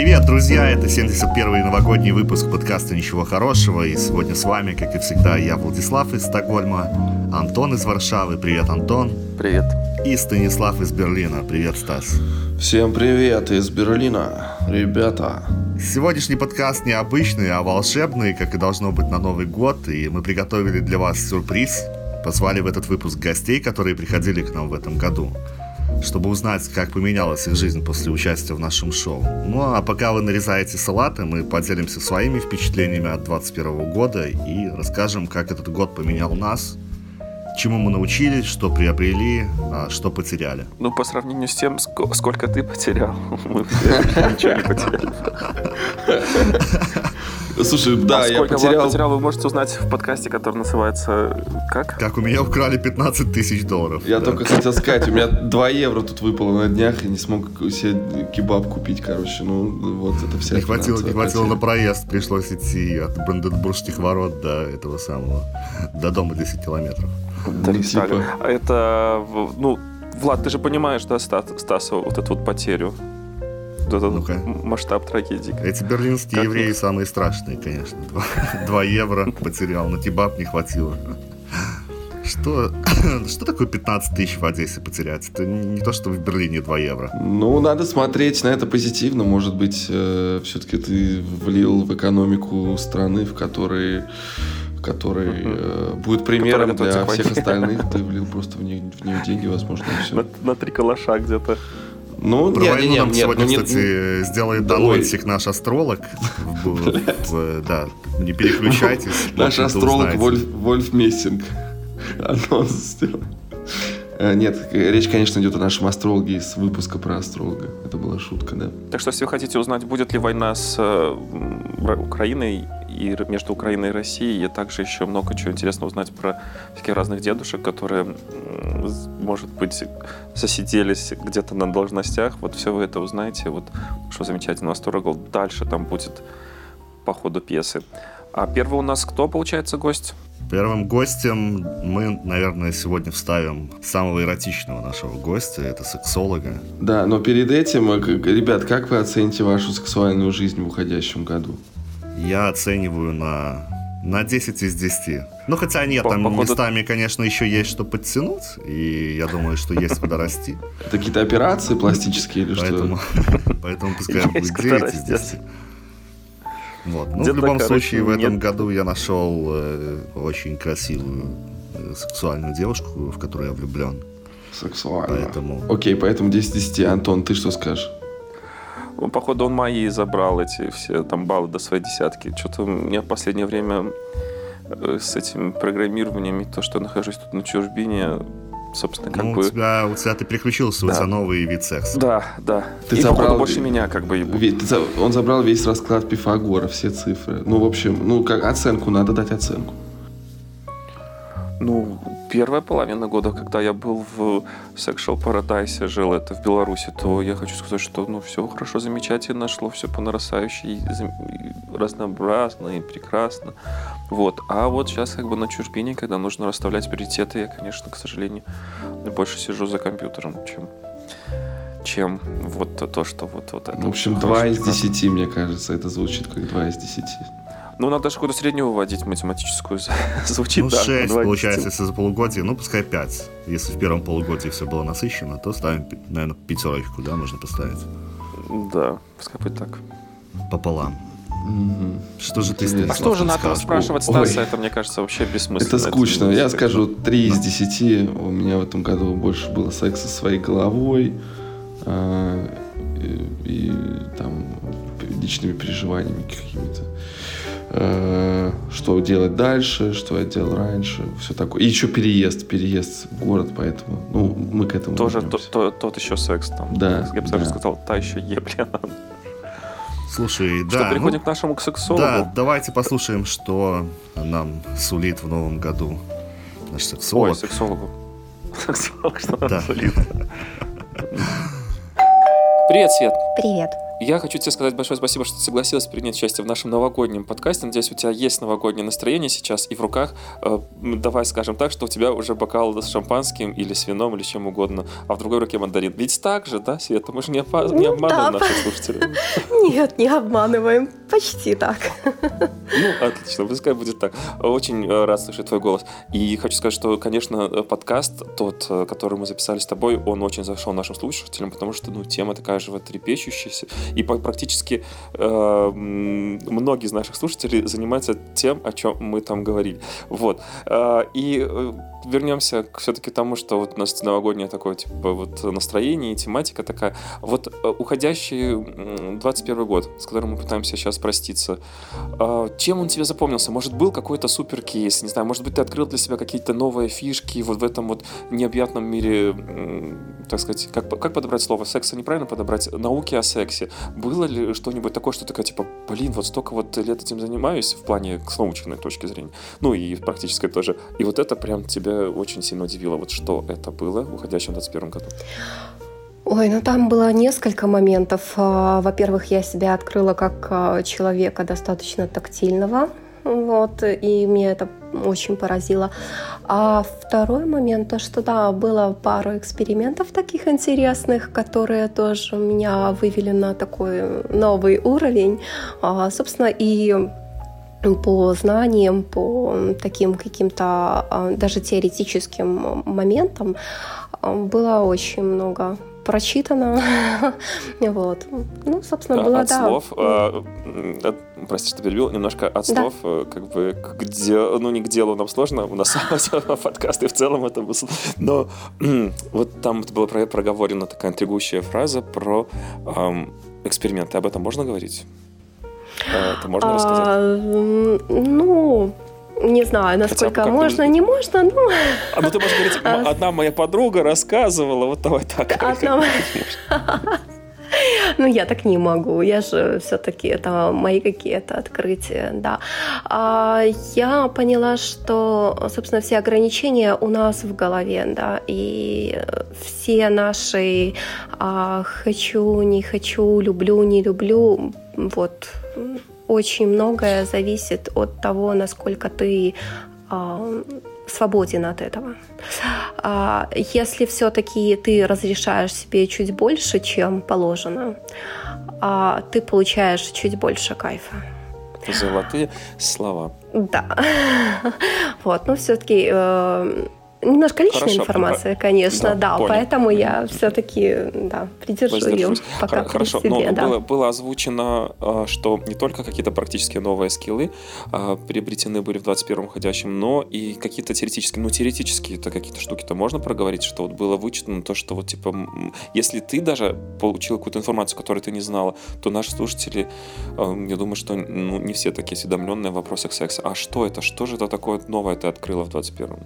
Привет, друзья! Это 71-й новогодний выпуск подкаста «Ничего хорошего». И сегодня с вами, как и всегда, я, Владислав из Стокгольма, Антон из Варшавы. Привет, Антон. Привет. И Станислав из Берлина. Привет, Стас. Всем привет из Берлина, ребята. Сегодняшний подкаст необычный, а волшебный, как и должно быть на Новый год. И мы приготовили для вас сюрприз. Позвали в этот выпуск гостей, которые приходили к нам в этом году чтобы узнать, как поменялась их жизнь после участия в нашем шоу. Ну а пока вы нарезаете салаты, мы поделимся своими впечатлениями от 2021 года и расскажем, как этот год поменял нас, чему мы научились, что приобрели, а что потеряли. Ну, по сравнению с тем, сколько ты потерял, мы ничего не потеряли. Слушай, да, а я сколько потерял... Потерял, вы можете узнать в подкасте, который называется как? Как у меня украли 15 тысяч долларов. Я да. только хотел сказать, у меня 2 евро тут выпало на днях, и не смог себе кебаб купить, короче. Ну, вот это вся Не хватило, не хватило на проезд, пришлось идти от Бранденбургских ворот до этого самого, до дома 10 километров. Ну, типа... А это, ну, Влад, ты же понимаешь, да, Стаса, вот эту вот потерю? вот этот ну масштаб трагедии. Эти берлинские как евреи их? самые страшные, конечно. Два, два евро потерял, на тибаб не хватило. Что, что такое 15 тысяч в Одессе потерять? Это не то, что в Берлине 2 евро. Ну, надо смотреть на это позитивно. Может быть, э, все-таки ты влил в экономику страны, в которой который э, будет примером для всех остальных. Ты влил просто в нее, в нее деньги, возможно, и все. На, на три калаша где-то. Ну, Про нет, нет, нет, сегодня, ну, кстати, нет, сделает доносик наш астролог. да, не переключайтесь. Наш астролог Вольф Мессинг. Анонс сделал. Э, нет, речь, конечно, идет о нашем астрологе из выпуска про астролога. Это была шутка, да. Так что, если вы хотите узнать, будет ли война с э, Украиной и между Украиной и Россией, и также еще много чего интересного узнать про всяких разных дедушек, которые, может быть, засиделись где-то на должностях. Вот все вы это узнаете. Вот что замечательного астролога. Дальше там будет по ходу пьесы. А первый у нас кто, получается, гость? Первым гостем мы, наверное, сегодня вставим самого эротичного нашего гостя, это сексолога. Да, но перед этим, э, ребят, как вы оцените вашу сексуальную жизнь в уходящем году? Я оцениваю на, на 10 из 10. Ну, хотя нет, По, там походу... местами, конечно, еще есть что подтянуть, и я думаю, что есть куда расти. Это какие-то операции пластические или что? Поэтому пускай будет 9 из 10. Вот. Ну, в любом случае, в этом году я нашел э, очень красивую э, сексуальную девушку, в которую я влюблен. Сексуально. Поэтому... Окей, поэтому 10 10. Антон, ты что скажешь? Походу, он мои забрал, эти все там баллы до своей десятки. Что-то у меня в последнее время э, с этим программированием, и то, что я нахожусь тут на чужбине, собственно, как ну, бы... У тебя, у тебя ты переключился, да. тебя новый вид секса. Да, да. Ты и забрал больше меня, как бы. Он забрал весь расклад Пифагора, все цифры. Ну, в общем, ну, как оценку, надо дать оценку. Ну, первая половина года, когда я был в Sexual Paradise, жил это в Беларуси, то я хочу сказать, что ну все хорошо, замечательно, шло все по нарастающей, разнообразно и прекрасно. Вот. А вот сейчас как бы на чужбине, когда нужно расставлять приоритеты, я, конечно, к сожалению, больше сижу за компьютером, чем чем вот то, что вот, вот это. В общем, 2 из 10, мне кажется, это звучит как 2 из 10. Ну, надо же какую-то среднюю выводить математическую. Звучит, ну, да. 6, получается, если за полугодие. Ну, пускай 5. Если в первом полугодии все было насыщенно, то ставим, наверное, пятерочку, да, можно поставить. Да, пускай будет так. Пополам. Угу. Что же ты А что же надо спрашивать Стаса? Ой. Это, мне кажется, вообще бессмысленно. Это скучно. Это Я скажу 3 из 10. У меня в этом году больше было секса своей головой. А, и, и там личными переживаниями какими-то. Э, что делать дальше, что я делал раньше, все такое. И еще переезд, переезд в город, поэтому, ну, мы к этому Тоже то, то, тот еще секс там. Да. Я бы даже да. сказал, та еще ебля. Слушай, что, да. Что, переходим ну, к нашему к сексологу? Да, давайте послушаем, что нам сулит в новом году наш сексолог. Ой, сексологу. Сексолог, что нам да. сулит. Привет, Свет. Привет. Я хочу тебе сказать большое спасибо, что ты согласилась принять участие в нашем новогоднем подкасте. Надеюсь, у тебя есть новогоднее настроение сейчас и в руках. Э, давай скажем так, что у тебя уже бокал с шампанским или с вином или чем угодно, а в другой руке мандарин. Ведь так же, да, Света? Мы же не, опа- не Ну, обманываем да. наших слушателей. Нет, не обманываем. Почти так. Ну, отлично, пускай будет так. Очень э, рад слышать твой голос. И хочу сказать, что, конечно, э, подкаст тот, э, который мы записали с тобой, он очень зашел нашим слушателям, потому что, ну, тема такая животрепещущаяся. И практически э, многие из наших слушателей занимаются тем, о чем мы там говорили. Вот. Э, И э, вернемся к все-таки тому, что вот у нас новогоднее такое, типа, вот настроение и тематика такая. Вот э, уходящий м, 21 год, с которым мы пытаемся сейчас проститься, а, Чем он тебе запомнился? Может, был какой-то супер кейс? Не знаю, может быть, ты открыл для себя какие-то новые фишки вот в этом вот необъятном мире, так сказать, как, как подобрать слово? Секса неправильно подобрать? Науки о сексе. Было ли что-нибудь такое, что такое, типа, блин, вот столько вот лет этим занимаюсь в плане с научной точки зрения, ну и практической тоже. И вот это прям тебя очень сильно удивило. Вот что это было в уходящем 21 году? Ой, ну там было несколько моментов. А, Во-первых, я себя открыла как а, человека достаточно тактильного. Вот, и меня это очень поразило. А второй момент, то что да, было пару экспериментов таких интересных, которые тоже меня вывели на такой новый уровень. А, собственно, и по знаниям, по таким каким-то а, даже теоретическим моментам а, было очень много прочитано. вот. Ну, собственно, А, было, от да. слов, м, от- прости, что перебил, немножко от Да. слов, э, как бы, к де- ну, не к делу нам сложно, у нас подкаст, и в целом это был... Но вот там была про- проговорена такая интригующая фраза про эксперименты. Об этом можно говорить? Э, Это можно рассказать? А, ну, не знаю, насколько можно, не можно, ну, А, ну, ты можешь говорить, а, одна моя подруга рассказывала, вот давай так. одна- Ну, я так не могу. Я же все-таки это мои какие-то открытия, да. А я поняла, что, собственно, все ограничения у нас в голове, да, и все наши а, хочу, не хочу, люблю, не люблю, вот очень многое зависит от того, насколько ты а, свободен от этого. А, Если все-таки ты разрешаешь себе чуть больше, чем положено, а, ты получаешь чуть больше кайфа. Золотые слова. Да. Вот, но все-таки немножко личная Хорошо, информация, конечно, да, да, понял. поэтому я все-таки, да, придержу ее пока Хор- при Хорошо, себе, но да. было, было озвучено, а, что не только какие-то практически новые скиллы а, приобретены были в 21-м ходящем, но и какие-то теоретические, ну, теоретические-то какие-то штуки-то можно проговорить, что вот было вычитано то, что вот, типа, если ты даже получил какую-то информацию, которую ты не знала, то наши слушатели, а, я думаю, что ну, не все такие осведомленные в вопросах секса. А что это? Что же это такое новое ты открыла в 21-м?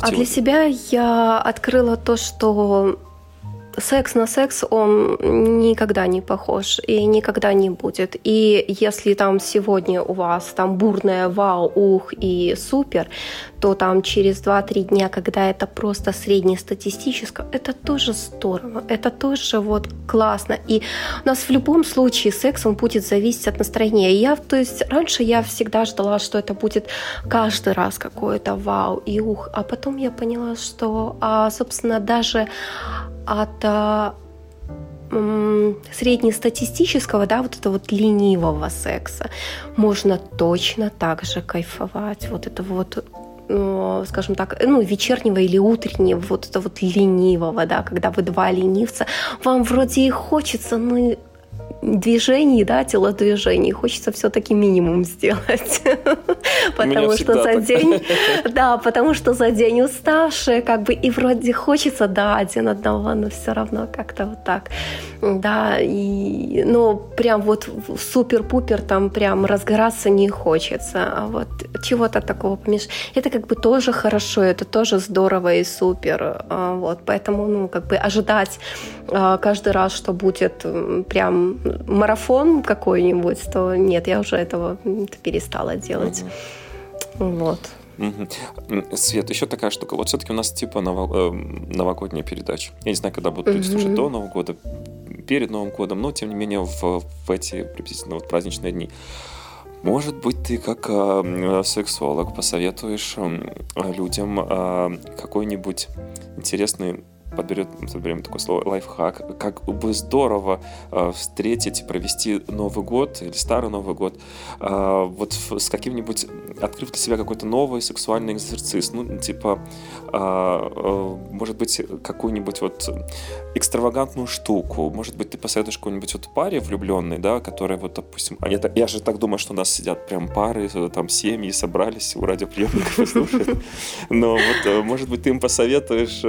А для себя я открыла то, что секс на секс, он никогда не похож и никогда не будет. И если там сегодня у вас там бурная вау, ух и супер, то там через 2-3 дня, когда это просто среднестатистическое, это тоже здорово, это тоже вот классно. И у нас в любом случае секс, он будет зависеть от настроения. Я, то есть раньше я всегда ждала, что это будет каждый раз какое-то вау и ух, а потом я поняла, что, а, собственно, даже от а, среднестатистического, да, вот это вот ленивого секса можно точно так же кайфовать. Вот это вот скажем так, ну, вечернего или утреннего, вот это вот ленивого, да, когда вы два ленивца, вам вроде и хочется, но движений, да, телодвижений, хочется все-таки минимум сделать. Потому что за день, да, потому что за день уставшие, как бы, и вроде хочется, да, один одного, но все равно как-то вот так, да, и, ну, прям вот супер-пупер там прям разгораться не хочется, а вот чего-то такого помеш... Это как бы тоже хорошо, это тоже здорово и супер, а, вот, поэтому, ну, как бы ожидать а, каждый раз, что будет прям марафон какой-нибудь, то нет, я уже этого перестала делать. Вот. Мгм. М, Свет, еще такая штука. Вот все-таки у нас типа ново- эм, новогодняя передача. Я не знаю, когда будут люди Мгм. слушать до Нового года. перед Новым годом, но тем не менее в, в эти приблизительно вот праздничные дни. Может быть, ты как э, сексолог посоветуешь э, людям э, какой-нибудь интересный подберет, подберем такое слово, лайфхак, как бы здорово э, встретить, провести Новый год или Старый Новый год э, вот с каким-нибудь, открыв для себя какой-то новый сексуальный экзерциз, ну, типа, э, может быть, какую-нибудь вот экстравагантную штуку, может быть, ты посоветуешь какой-нибудь вот паре влюбленной, да, которая вот, допустим, я, я же так думаю, что у нас сидят прям пары, там семьи собрались у радиоприемников и но вот, может быть, ты им посоветуешь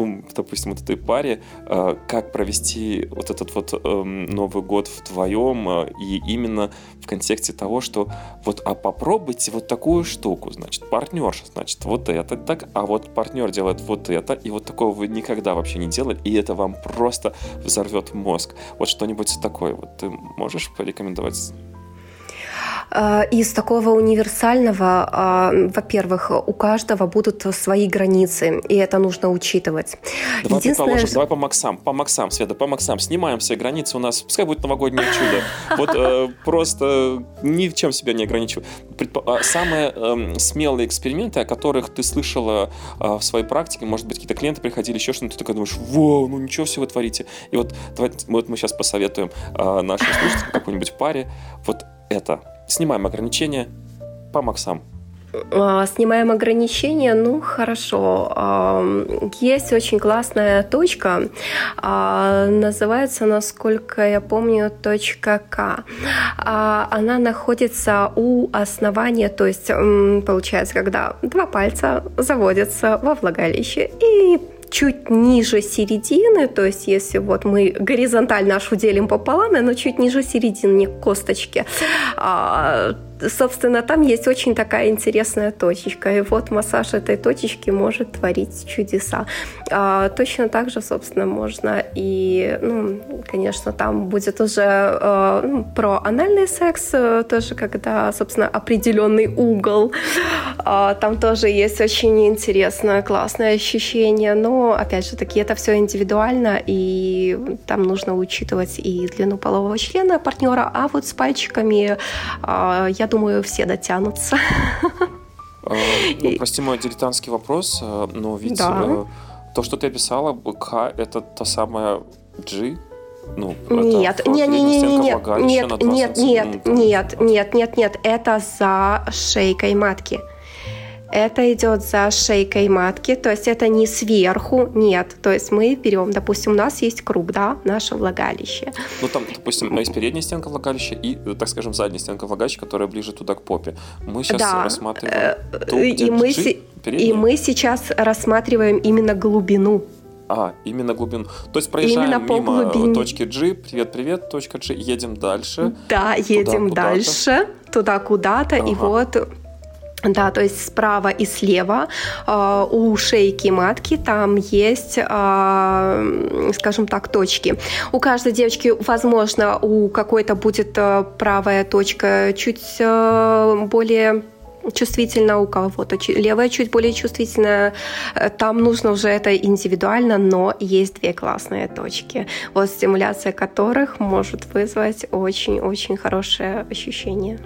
ну, допустим, вот этой паре, э, как провести вот этот вот эм, Новый год вдвоем, э, и именно в контексте того, что вот, а попробуйте вот такую штуку, значит, партнерша, значит, вот это так, а вот партнер делает вот это, и вот такого вы никогда вообще не делали, и это вам просто взорвет мозг. Вот что-нибудь такое. Вот ты можешь порекомендовать из такого универсального, э, во-первых, у каждого будут свои границы, и это нужно учитывать. Давай Единственное... давай по максам, по максам, Света, по максам. Снимаем свои границы, у нас пускай будет новогоднее чудо. Вот э, просто ни в чем себя не ограничивай. А, самые эм, смелые эксперименты, о которых ты слышала в своей практике, может быть, какие-то клиенты приходили, еще что-то, ты такой думаешь, вау, ну ничего себе вы творите. И вот, давай, вот мы сейчас посоветуем нашим слушателям какой-нибудь паре вот это Снимаем ограничения по максам. А, снимаем ограничения, ну хорошо. Есть очень классная точка, а, называется, насколько я помню, точка К. А, она находится у основания, то есть получается, когда два пальца заводятся во влагалище и чуть ниже середины, то есть если вот мы горизонтально аж делим пополам, но чуть ниже середины косточки, собственно, там есть очень такая интересная точечка. И вот массаж этой точечки может творить чудеса. А, точно так же, собственно, можно и, ну, конечно, там будет уже а, ну, про анальный секс, э, тоже когда, собственно, определенный угол. А, там тоже есть очень интересное, классное ощущение. Но, опять же таки, это все индивидуально, и там нужно учитывать и длину полового члена партнера, а вот с пальчиками, а, я думаю, все дотянутся. А, ну, прости мой дилетантский вопрос, э, но ведь да. Э, то, что ты описала, К — это та самая G, ну, нет, нет, нет, нет, нет, нет, нет, нет, нет, нет, нет, это за шейкой матки. Это идет за шейкой матки, то есть это не сверху, нет. То есть мы берем, допустим, у нас есть круг, да, наше влагалище. Ну там, допустим, есть передняя стенка влагалища и, так скажем, задняя стенка влагалища, которая ближе туда к попе. Мы сейчас да. рассматриваем ту, и мы, и мы сейчас рассматриваем именно глубину. А, именно глубину. То есть проезжаем именно по мимо глубине. точки G, привет-привет, точка G, едем дальше. Да, едем туда, дальше, туда куда-то, ага. и вот да, то есть справа и слева э, у шейки матки там есть, э, скажем так, точки. У каждой девочки, возможно, у какой-то будет э, правая точка чуть э, более чувствительно, у кого-то левая чуть более чувствительная. Э, там нужно уже это индивидуально, но есть две классные точки, вот стимуляция которых может вызвать очень-очень хорошее ощущение.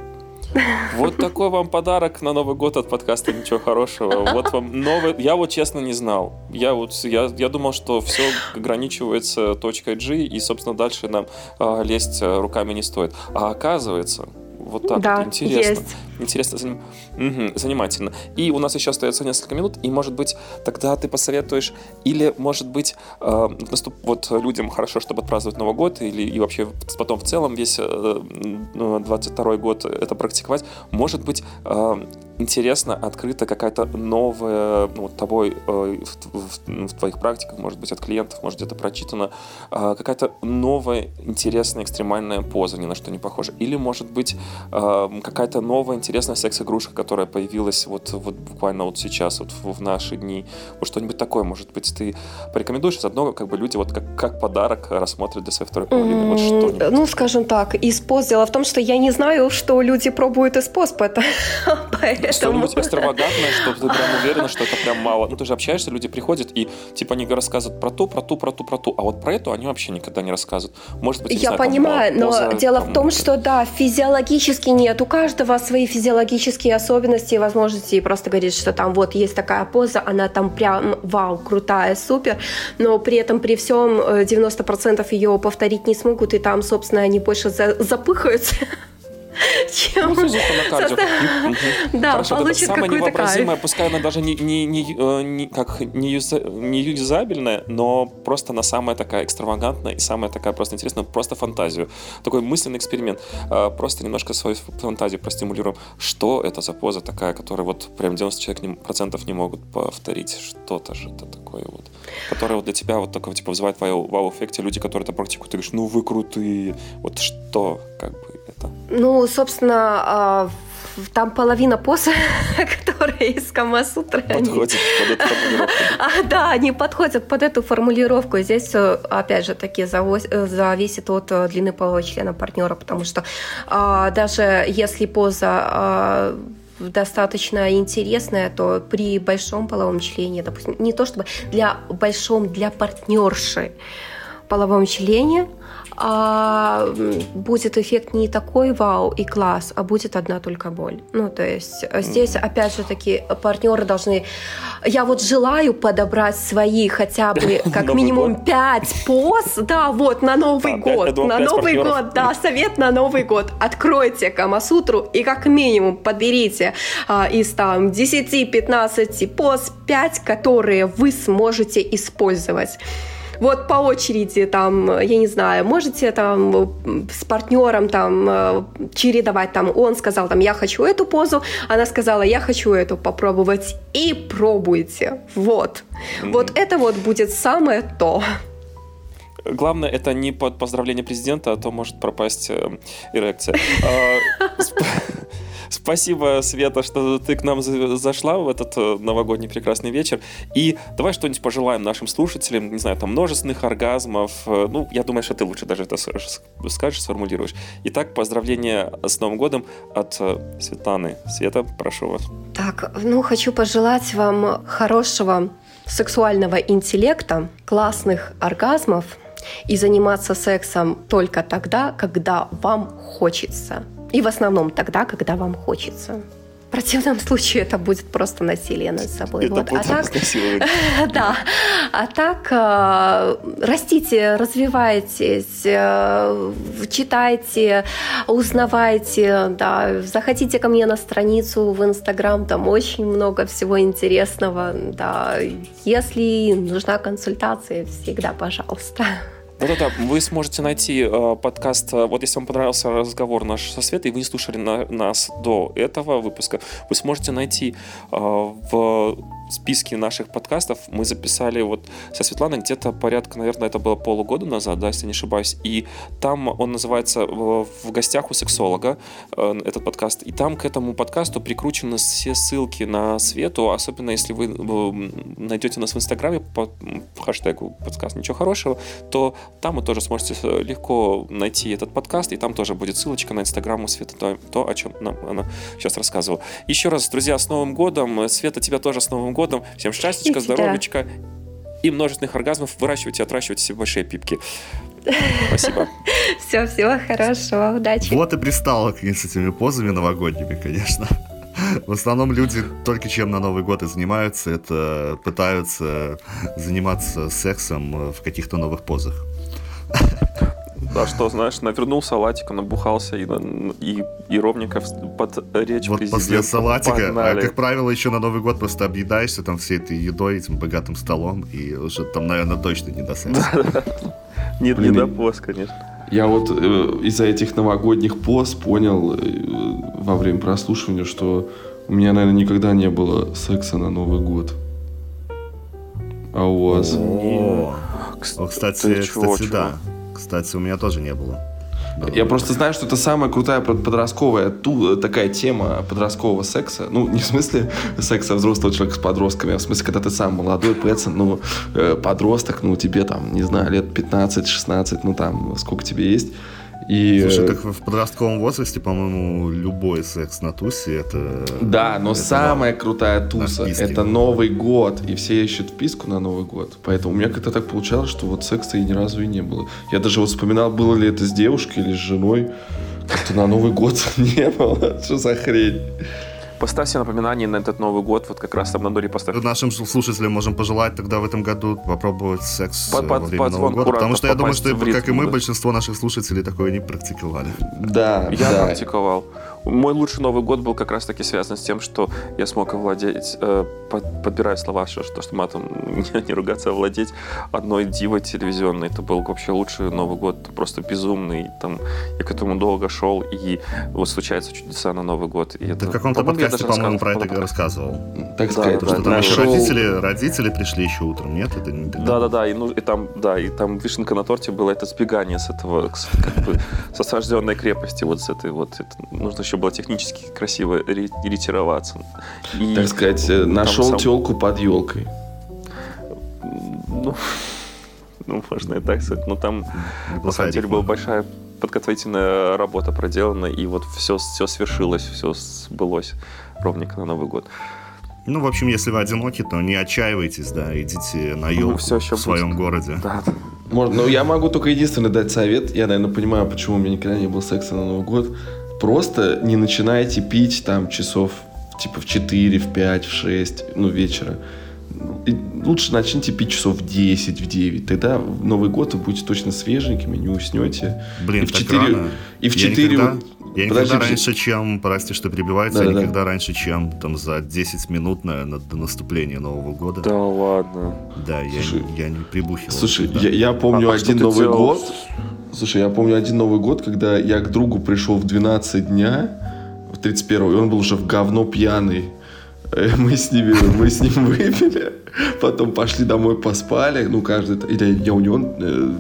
Вот такой вам подарок на Новый год от подкаста «Ничего хорошего». Вот вам новый... Я вот честно не знал. Я вот я, я думал, что все ограничивается точкой G, и, собственно, дальше нам э, лезть руками не стоит. А оказывается, вот так да, вот. Интересно. Есть. Интересно, заним... угу, занимательно. И у нас еще остается несколько минут, и, может быть, тогда ты посоветуешь, или, может быть, э, наступ... вот людям хорошо, чтобы отпраздновать Новый год, или и вообще потом в целом весь э, 22 ну, год это практиковать, может быть, э, интересно, открыта какая-то новая, ну, тобой э, в, в, в твоих практиках, может быть, от клиентов, может, где-то прочитано, э, какая-то новая, интересная, экстремальная поза, ни на что не похожа. Или, может быть, э, какая-то новая, интересная секс-игрушка, которая появилась вот, вот буквально вот сейчас, вот в, в наши дни? Вот что-нибудь такое, может быть, ты порекомендуешь? Заодно как бы люди вот как, как подарок рассмотрят для своей второй половины. Вот что ну, скажем так, из поз. Дело в том, что я не знаю, что люди пробуют из поз, поэтому... Что-нибудь экстравагантное, что ты прям уверена, что это прям мало. Ну, ты же общаешься, люди приходят, и типа они рассказывают про ту, про ту, про ту, про ту, а вот про эту они вообще никогда не рассказывают. Может быть, я знаю, понимаю, там, но поза, дело там, в том, что да, физиологически нет. У каждого свои физиологические особенности и возможности. И просто говорит, что там вот есть такая поза, она там прям вау, крутая, супер, но при этом при всем 90% ее повторить не смогут, и там, собственно, они больше за запыхаются чем ну, на кардио. Да, Хорошо, получит самое невообразимое, пускай она даже не, не, не, э, не, как, не, юза, не юзабельная, но просто она самая такая экстравагантная и самая такая просто интересная, просто фантазию. Такой мысленный эксперимент. А, просто немножко свою фантазию простимулируем. Что это за поза такая, которую вот прям 90 человек процентов не могут повторить? Что-то же это такое вот. Которое вот для тебя вот такого типа вызывает вау-эффекте люди, которые это практикуют. Ты говоришь, ну вы крутые. Вот что как бы это? Ну, собственно, а, там половина поз, которые из Камасутры. Подходит они... под эту формулировку. А, да, они подходят под эту формулировку. Здесь, опять же, таки зависит от э, длины полового члена партнера, потому что а, даже если поза а, достаточно интересная, то при большом половом члене, допустим, не то чтобы для большом, для партнерши половом члене, а будет эффект не такой вау и класс, а будет одна только боль. Ну, то есть э, здесь, опять же таки, партнеры должны... Я вот желаю подобрать свои хотя бы как минимум пять поз, да, вот, на Новый год. На Новый год, да, совет на Новый год. Откройте Камасутру и как минимум подберите а, из там 10-15 поз 5, которые вы сможете использовать вот по очереди там, я не знаю, можете там с партнером там э, чередовать, там он сказал там я хочу эту позу, она сказала я хочу эту попробовать и пробуйте, вот, mm-hmm. вот это вот будет самое то. Главное, это не под поздравление президента, а то может пропасть э, эрекция. Спасибо, Света, что ты к нам зашла в этот э, новогодний прекрасный вечер. И давай что-нибудь пожелаем нашим слушателям, не знаю, там множественных оргазмов. Э, ну, я думаю, что ты лучше даже это скажешь, сформулируешь. Итак, поздравления с Новым годом от э, Светланы. Света, прошу вас. Так, ну, хочу пожелать вам хорошего сексуального интеллекта, классных оргазмов и заниматься сексом только тогда, когда вам хочется. И в основном тогда, когда вам хочется. В противном случае это будет просто насилие над собой. Это вот. а так, да. А так э, растите, развивайтесь, э, читайте, узнавайте, да, заходите ко мне на страницу в Инстаграм, там очень много всего интересного, да. Если нужна консультация, всегда, пожалуйста. Да-да-да, вы сможете найти э, подкаст, э, вот если вам понравился разговор наш со Светой, и вы не слушали на, нас до этого выпуска, вы сможете найти э, в списке наших подкастов мы записали вот со Светланой где-то порядка, наверное, это было полугода назад, да, если не ошибаюсь. И там он называется «В гостях у сексолога», э, этот подкаст. И там к этому подкасту прикручены все ссылки на Свету, особенно если вы э, найдете нас в Инстаграме по хэштегу «Подкаст ничего хорошего», то там вы тоже сможете э, легко найти этот подкаст, и там тоже будет ссылочка на Инстаграм у Светы, то о чем нам она сейчас рассказывала. Еще раз, друзья, с Новым годом! Света, тебя тоже с Новым годом. Всем счастья, здоровечка и множественных оргазмов. Выращивайте, отращивайте себе большие пипки. Спасибо. Все, всего хорошего, удачи. Вот и пристала к ней с этими позами новогодними, конечно. В основном люди только чем на Новый год и занимаются, это пытаются заниматься сексом в каких-то новых позах. А что, знаешь, навернул салатика, набухался и, и, и ровненько под речь Вот после салатика, а, погнали. как правило, еще на Новый год просто объедаешься там всей этой едой, этим богатым столом, и уже там, наверное, точно не до секса. Нет, не до пост, конечно. Я вот э, из-за этих новогодних пост понял э, во время прослушивания, что у меня, наверное, никогда не было секса на Новый год. А у вас? О, кстати, кстати, да. Кстати, у меня тоже не было. Я просто знаю, что это самая крутая подростковая ту, такая тема подросткового секса. Ну, не в смысле секса взрослого человека с подростками, а в смысле, когда ты сам молодой пацан, ну, э, подросток, ну, тебе там, не знаю, лет 15-16, ну, там, сколько тебе есть. И... Слушай, так в подростковом возрасте, по-моему, любой секс на тусе это... Да, но это самая на... крутая туса это Новый год, и все ищут вписку на Новый год. Поэтому у меня как-то так получалось, что вот секса и ни разу и не было. Я даже вот вспоминал, было ли это с девушкой или с женой. Как-то на Новый год не было. Что за хрень? Поставь себе напоминание на этот Новый год, вот как раз там на Доре поставь. Нашим слушателям можем пожелать тогда в этом году попробовать секс под, во время Нового года. Потому что я думаю, что, как и мы, большинство наших слушателей такое не практиковали. Да, Я да. практиковал. Мой лучший Новый год был как раз-таки связан с тем, что я смог овладеть, э, под, подбирая слова, что, что, что матом не, не ругаться, а овладеть одной дивой телевизионной. Это был вообще лучший Новый год, просто безумный. Там, я к этому долго шел, и вот случаются чудеса на Новый год. И это, в каком-то подкасте, по-моему, про это рассказывал. Так сказать, да, что да, нашел... родители, родители пришли еще утром, нет? Это не Да-да-да, и, ну, и там, да, и там вишенка на торте было это сбегание с этого, как бы, с осажденной крепости, вот с этой вот. Это, нужно еще еще было технически красиво ретироваться. И, так сказать, э, нашел сам... телку под елкой. Ну, ну, можно и так сказать. Но там, на самом деле, была большая подготовительная работа проделана, и вот все, все свершилось, все сбылось ровненько на Новый год. Ну, в общем, если вы одиноки, то не отчаивайтесь, да, идите на елку ну, все еще в своем будет. городе. Да. Можно, ну, я могу только единственный дать совет. Я, наверное, понимаю, почему у меня никогда не было секса на Новый год просто не начинайте пить там часов типа в 4, в 5, в 6, ну, вечера. И лучше начните пить часов в 10, в 9. Тогда в Новый год вы будете точно свеженькими, не уснете. Блин, и в так 4, рано. И в 4... Я никогда, я никогда раньше, чем, прости, что перебивается, да, я да, никогда да. раньше, чем там за 10 минут, наверное, до наступления Нового года. Да ладно. Да, слушай, я, я не прибухивал. Слушай, я, я помню а, один а Новый год. Слушай, я помню один Новый год, когда я к другу пришел в 12 дня, в 31 и он был уже в говно пьяный. Э, мы с, ними, мы с ним выпили, потом пошли домой, поспали, ну, каждый, или я у него э,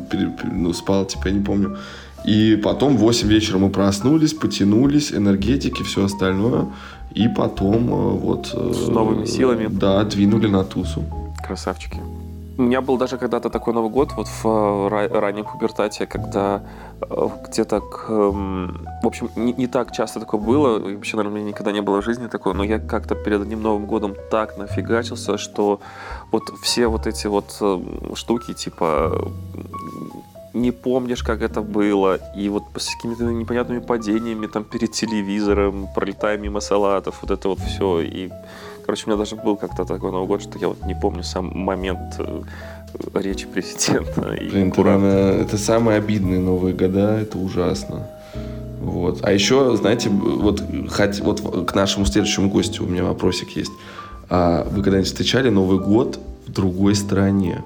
ну, спал, типа, я не помню. И потом в 8 вечера мы проснулись, потянулись, энергетики, все остальное. И потом э, вот... С новыми силами. Да, двинули на тусу. Красавчики. У меня был даже когда-то такой Новый год, вот в э, раннем пубертате, когда э, где-то, к, эм, в общем, не, не так часто такое было, вообще, наверное, у меня никогда не было в жизни такого, но я как-то перед одним Новым годом так нафигачился, что вот все вот эти вот штуки, типа не помнишь, как это было, и вот с какими-то непонятными падениями там перед телевизором, пролетая мимо салатов, вот это вот все, и Короче, у меня даже был как-то такой Новый год, что я вот не помню сам момент э, речи президента. Блин, это, это самые обидные Новые года, это ужасно. Вот. А еще, знаете, вот, хоть, вот к нашему следующему гостю у меня вопросик есть. А вы когда-нибудь встречали Новый год в другой стране?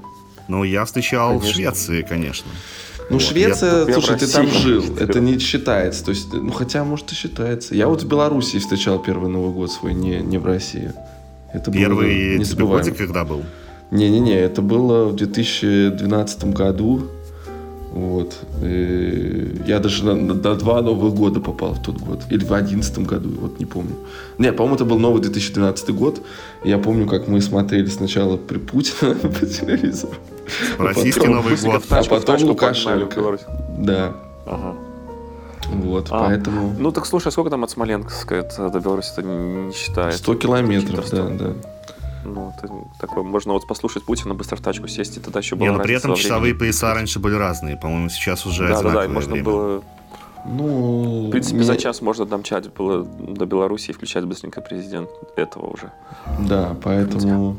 Ну, я встречал конечно. в Швеции, конечно. Ну, вот. Швеция, я, слушай, я ты там жил, это не считается. То есть, ну, хотя, может, и считается. Я вот в Беларуси встречал первый Новый год свой, не, не в России. Это Первый тебе когда был? Не-не-не, это было в 2012 году. Вот. И я даже на, на, на два Новых года попал в тот год. Или в одиннадцатом году, вот не помню. Не, по-моему, это был новый 2012 год. Я помню, как мы смотрели сначала при Путина по телевизору. Российский потом, Новый год. А потом Лукашенко. Да. Ага. Вот, а, поэтому... Ну так слушай, а сколько там от Смоленска до Беларуси это не считает? 100 километров, да, да. Ну, это такое, можно вот послушать Путина, быстро в тачку сесть, и тогда еще было. Не, но при этом часовые пояса раньше были разные. По-моему, сейчас уже Да, да, да, можно время. было ну, в принципе, мне... за час можно домчать было до Беларуси и включать быстренько президент этого уже. Да, поэтому...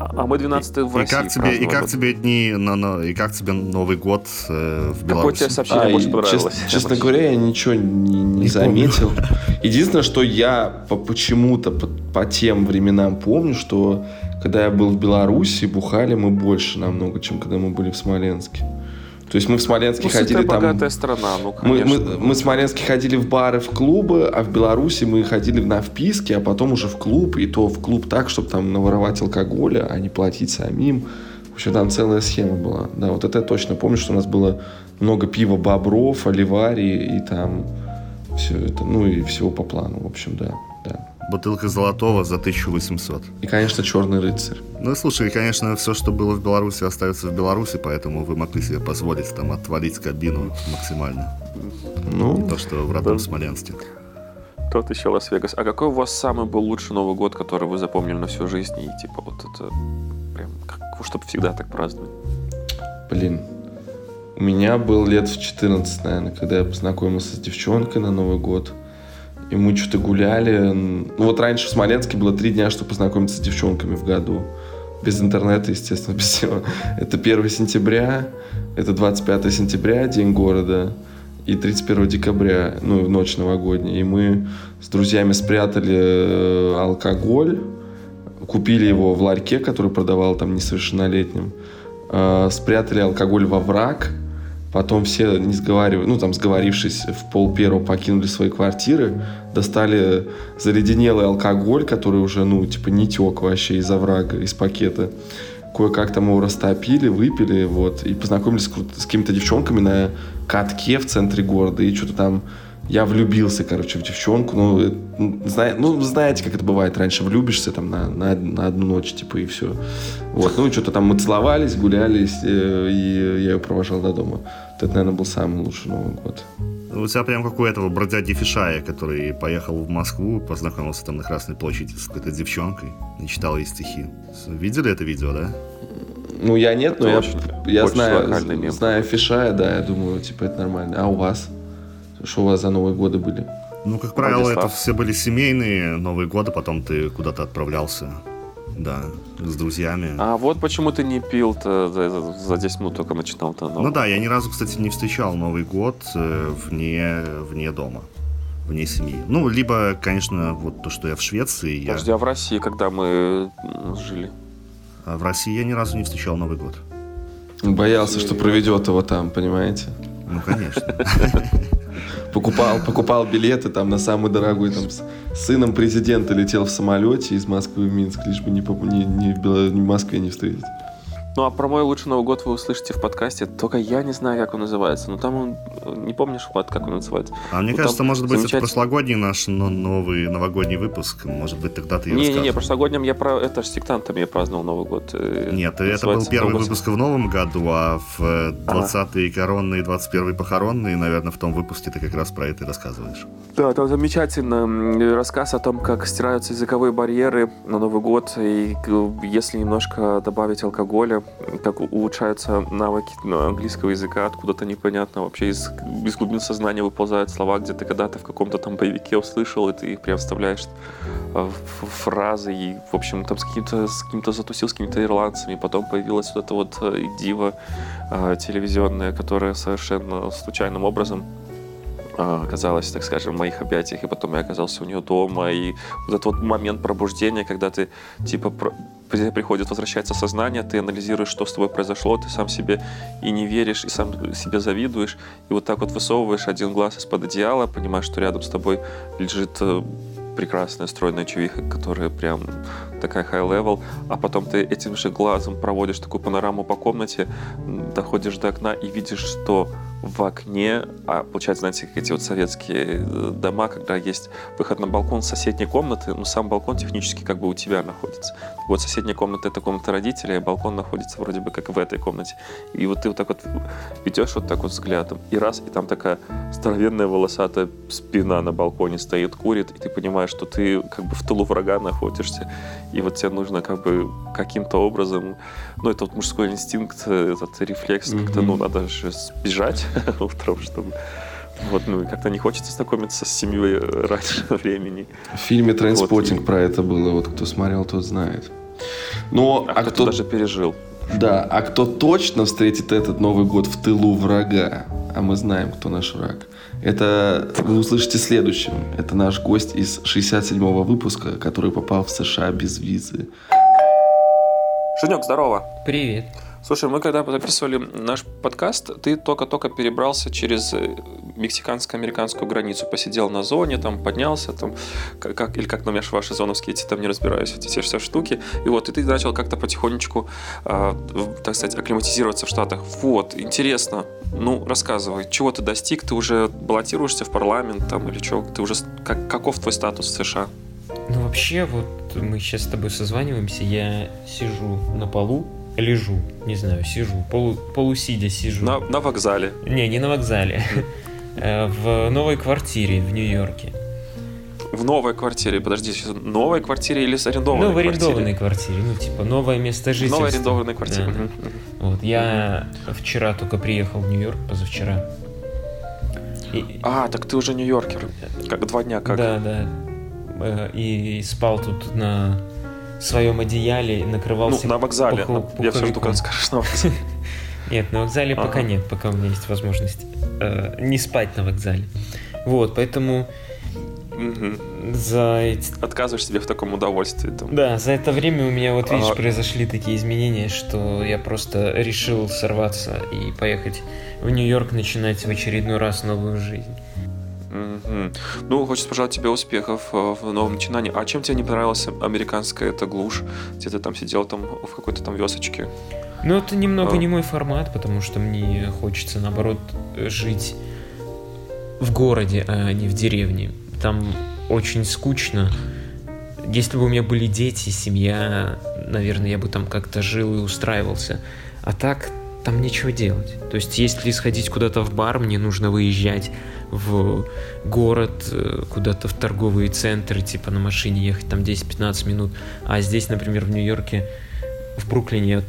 А мы 12 в России. И как тебе, и как тебе дни, на, на, и как тебе Новый год э, в Беларуси? Какое тебе сообщение а, больше понравилось? Честно, честно говоря, я ничего не, не, не заметил. Помню. Единственное, что я по, почему-то по, по тем временам помню, что когда я был в Беларуси, бухали мы больше намного, чем когда мы были в Смоленске. То есть мы в Смоленске ну, ходили там... богатая страна, ну, конечно. Мы, мы, мы в Смоленске ходили в бары, в клубы, а в Беларуси мы ходили на вписки, а потом уже в клуб, и то в клуб так, чтобы там наворовать алкоголя, а не платить самим. В общем, там целая схема была. Да, вот это я точно помню, что у нас было много пива Бобров, Оливари и там все это, ну и всего по плану, в общем, да, да. Бутылка золотого за 1800. И, конечно, черный рыцарь. Ну, слушай, конечно, все, что было в Беларуси, остается в Беларуси, поэтому вы могли себе позволить там отвалить кабину максимально. Ну, То, что в родном да. Смоленске. Тот еще Лас-Вегас. А какой у вас самый был лучший Новый год, который вы запомнили на всю жизнь? И типа вот это прям, как, чтобы всегда так праздновать. блин. У меня был лет в 14, наверное, когда я познакомился с девчонкой на Новый год. И мы что-то гуляли. Ну вот раньше в Смоленске было три дня, чтобы познакомиться с девчонками в году. Без интернета, естественно, без всего. Это 1 сентября, это 25 сентября, день города, и 31 декабря, ну, ночь новогодняя. И мы с друзьями спрятали э, алкоголь, купили его в ларьке, который продавал там несовершеннолетним, э, спрятали алкоголь во враг, потом все, не сговаривая, ну, там, сговорившись в пол первого, покинули свои квартиры, достали заледенелый алкоголь, который уже, ну, типа, не тек вообще из оврага, из пакета. Кое-как там его растопили, выпили, вот, и познакомились с, с какими-то девчонками на катке в центре города, и что-то там я влюбился, короче, в девчонку. Ну, э, ну, зна- ну, знаете, как это бывает. Раньше влюбишься там на, на, на одну ночь, типа, и все. Вот, ну, что-то там мы целовались, гулялись, э, и я ее провожал до дома. Вот это, наверное, был самый лучший Новый год. У тебя прям как у этого бродяги Фишая, который поехал в Москву, познакомился там на Красной площади с какой-то девчонкой и читал ей стихи. Видели это видео, да? Ну, я нет, но Это я, очень- я очень знаю, знаю Фишая, да, я думаю, типа, это нормально. А у вас? Что у вас за Новые годы были? Ну, как правило, Владислав. это все были семейные Новые годы, потом ты куда-то отправлялся, да, с друзьями. А вот почему ты не пил-то за, за- за 10 минут только начинал-то. Ну да, я ни разу, кстати, не встречал Новый год э, вне, вне дома, вне семьи. Ну, либо, конечно, вот то, что я в Швеции, я... Подожди, а в России, когда мы жили? А в России я ни разу не встречал Новый год. Боялся, что проведет его там, понимаете? Ну, конечно. Покупал, покупал билеты там на самый дорогой, там с сыном президента летел в самолете из Москвы в Минск, лишь бы не, не, не в Москве не встретить. Ну, а про мой лучший Новый год вы услышите в подкасте. Только я не знаю, как он называется. Но там он... э, Не помнишь, Влад, как он называется? А мне Ну, кажется, может быть, это замечательно- прошлогодний наш но- новый новогодний выпуск. Может быть, тогда ты и Не-не-не, расскажешь. прошлогоднем я про... Это ж с сектантами я праздновал Новый год. э, Нет, это был первый Новый выпуск в новом году, а в э, 20-й коронный, 21-й похоронный, наверное, в том выпуске ты как раз про это и рассказываешь. Да, там замечательно рассказ о том, как стираются языковые барьеры на Новый год, и к- если немножко добавить алкоголя, как улучшаются навыки ну, английского языка, откуда-то непонятно, вообще из, из глубин сознания выползают слова, где ты когда-то в каком-то там боевике услышал, и ты их прям вставляешь э, фразы, и, в общем, там с каким-то с каким-то затусил, с какими-то ирландцами, потом появилась вот эта вот э, дива э, телевизионная, которая совершенно случайным образом оказалась, так скажем, в моих объятиях, и потом я оказался у нее дома, и вот этот вот момент пробуждения, когда ты, типа, про- при- приходит, возвращается сознание, ты анализируешь, что с тобой произошло, ты сам себе и не веришь, и сам себе завидуешь, и вот так вот высовываешь один глаз из-под одеяла, понимаешь, что рядом с тобой лежит э, прекрасная стройная чувиха, которая прям такая high-level, а потом ты этим же глазом проводишь такую панораму по комнате, доходишь до окна и видишь, что в окне, а получается, знаете, как эти вот советские э, дома, когда есть выход на балкон соседней комнаты, ну сам балкон технически как бы у тебя находится. Вот соседняя комната это комната родителей, а балкон находится вроде бы как в этой комнате. И вот ты вот так вот ведешь вот так вот взглядом, и раз, и там такая здоровенная волосатая спина на балконе стоит, курит, и ты понимаешь, что ты как бы в тылу врага находишься, и вот тебе нужно как бы каким-то образом, ну это вот мужской инстинкт, э, этот рефлекс, как-то, Мгм. ну надо же сбежать утром, чтобы вот, ну, и как-то не хочется знакомиться с семьей э, раньше времени. В фильме «Трейнспоттинг» Вот. про это было, вот кто смотрел, тот знает. Но, А, а, кто-то кто, даже пережил. да, а кто точно встретит этот Новый год в тылу врага, а мы знаем, кто наш враг, это вы услышите следующим. Это наш гость из 67-го выпуска, который попал в США без визы. Женек, здорово. Привет. Слушай, мы когда записывали наш подкаст, ты только-только перебрался через э, мексиканско-американскую границу, посидел на зоне, там поднялся, там, как, или как, например, ваши зоновские эти, там не разбираюсь, эти все, все штуки. И вот, и ты начал как-то потихонечку, э, так сказать, акклиматизироваться в Штатах. Вот, интересно. Ну, рассказывай, чего ты достиг? Ты уже баллотируешься в парламент там или что? Ты уже, как, каков твой статус в США? Ну, вообще, вот мы сейчас с тобой созваниваемся, я сижу на полу, лежу, не знаю, сижу, полу, полусидя сижу. На, на вокзале. Не, не на вокзале. Э, в новой квартире в Нью-Йорке. В новой квартире, подожди, сейчас новой квартире или с арендованной Ну, в арендованной квартире, ну, типа, новое место жительства. В новой арендованной квартире. Да. Вот, я вчера только приехал в Нью-Йорк, позавчера. И... А, так ты уже нью-йоркер. Как два дня как? Да, да. Э, и спал тут на своем одеяле и накрывался Ну, на вокзале. Пухов, Я все жду, когда скажешь на вокзале. Нет, на вокзале ага. пока нет, пока у меня есть возможность э, не спать на вокзале. Вот, поэтому угу. за эти... Отказываешь себе в таком удовольствии. Там. Да, за это время у меня, вот видишь, ага. произошли такие изменения, что я просто решил сорваться и поехать в Нью-Йорк начинать в очередной раз новую жизнь. Mm-hmm. Ну, хочется пожелать тебе успехов э, в новом начинании. А чем тебе не понравилась американская эта глушь? Где ты там сидел там в какой-то там весочке? Ну, это немного а. не мой формат, потому что мне хочется, наоборот, жить в городе, а не в деревне. Там очень скучно. Если бы у меня были дети, семья, наверное, я бы там как-то жил и устраивался. А так там нечего делать. То есть, если сходить куда-то в бар, мне нужно выезжать в город, э, куда-то в торговые центры, типа на машине ехать там 10-15 минут. А здесь, например, в Нью-Йорке, в Бруклине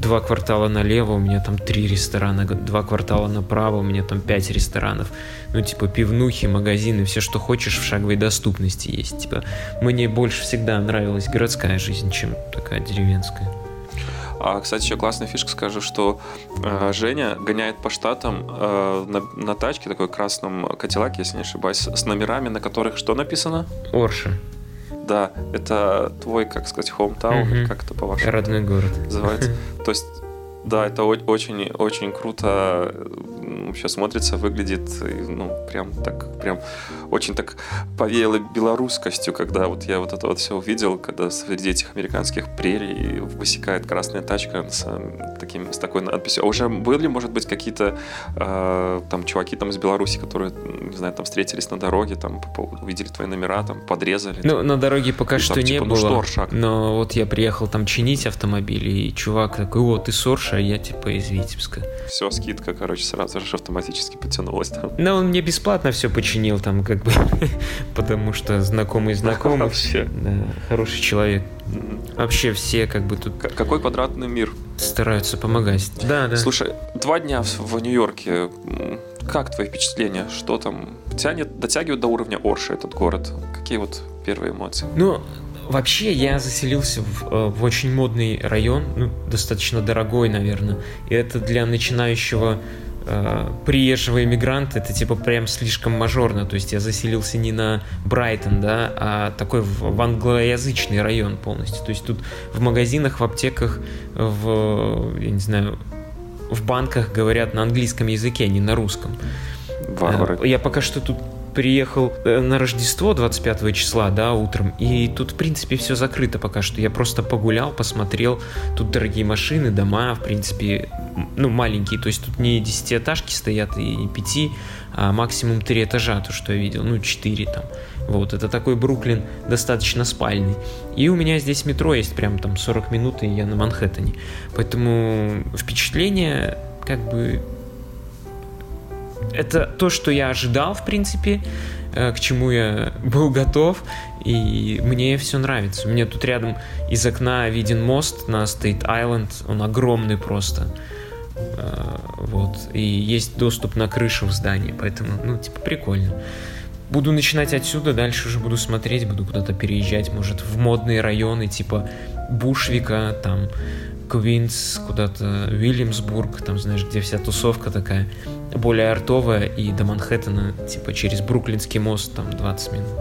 два квартала налево, у меня там три ресторана, два квартала направо, у меня там пять ресторанов. Ну, типа, пивнухи, магазины, все, что хочешь, в шаговой доступности есть. Типа, мне больше всегда нравилась городская жизнь, чем такая деревенская. А, кстати, еще классная фишка скажу, что э, Женя гоняет по штатам э, на, на тачке, такой красном Кадиллаке, если не ошибаюсь, с номерами, на которых что написано? Орша. Да, это твой, как сказать, hometown, угу. как это по-вашему? Родной город. Называется. То есть да, это очень-очень круто вообще смотрится, выглядит, ну, прям так, прям очень так повеяло белорусскостью, когда вот я вот это вот все увидел, когда среди этих американских прерий высекает красная тачка с таким, с такой надписью. А уже были, может быть, какие-то э, там чуваки там из Беларуси, которые, не знаю, там встретились на дороге, там увидели твои номера, там подрезали? Ну, там, на дороге пока что там, не типа, было. Ну, что, но вот я приехал там чинить автомобиль, и чувак такой, о, ты Сорша, а я типа из Витебска. Все, скидка, короче, сразу же автоматически подтянулась там. Ну, он мне бесплатно все починил там, как бы, потому что знакомый знакомый. Вообще. Да, хороший человек. Вообще все как бы тут... Какой квадратный мир? Стараются помогать. Да, да. Слушай, два дня в Нью-Йорке. Как твои впечатления? Что там? Тянет, дотягивает до уровня Орши этот город? Какие вот первые эмоции? Ну, Вообще, я заселился в, э, в очень модный район, ну, достаточно дорогой, наверное. И это для начинающего э, приезжего иммигранта, это типа прям слишком мажорно. То есть я заселился не на Брайтон, да, а такой в, в англоязычный район полностью. То есть тут в магазинах, в аптеках, в, я не знаю, в банках говорят на английском языке, а не на русском. Варвары. Э, я пока что тут приехал э, на Рождество 25 числа, да, утром, и тут, в принципе, все закрыто пока что. Я просто погулял, посмотрел, тут дорогие машины, дома, в принципе, ну, маленькие, то есть тут не десятиэтажки стоят и не пяти, а максимум три этажа, то, что я видел, ну, четыре там. Вот, это такой Бруклин достаточно спальный. И у меня здесь метро есть прям там 40 минут, и я на Манхэттене. Поэтому впечатление как бы это то, что я ожидал, в принципе, э, к чему я был готов, и мне все нравится. Меня тут рядом из окна виден мост на Стейт Айленд, он огромный просто. Э, вот. И есть доступ на крышу в здании, поэтому, ну, типа, прикольно. Буду начинать отсюда, дальше уже буду смотреть, буду куда-то переезжать, может, в модные районы, типа Бушвика, там, Квинс, куда-то Уильямсбург, там, знаешь, где вся тусовка такая более артовая, и до Манхэттена, типа, через Бруклинский мост, там, 20 минут.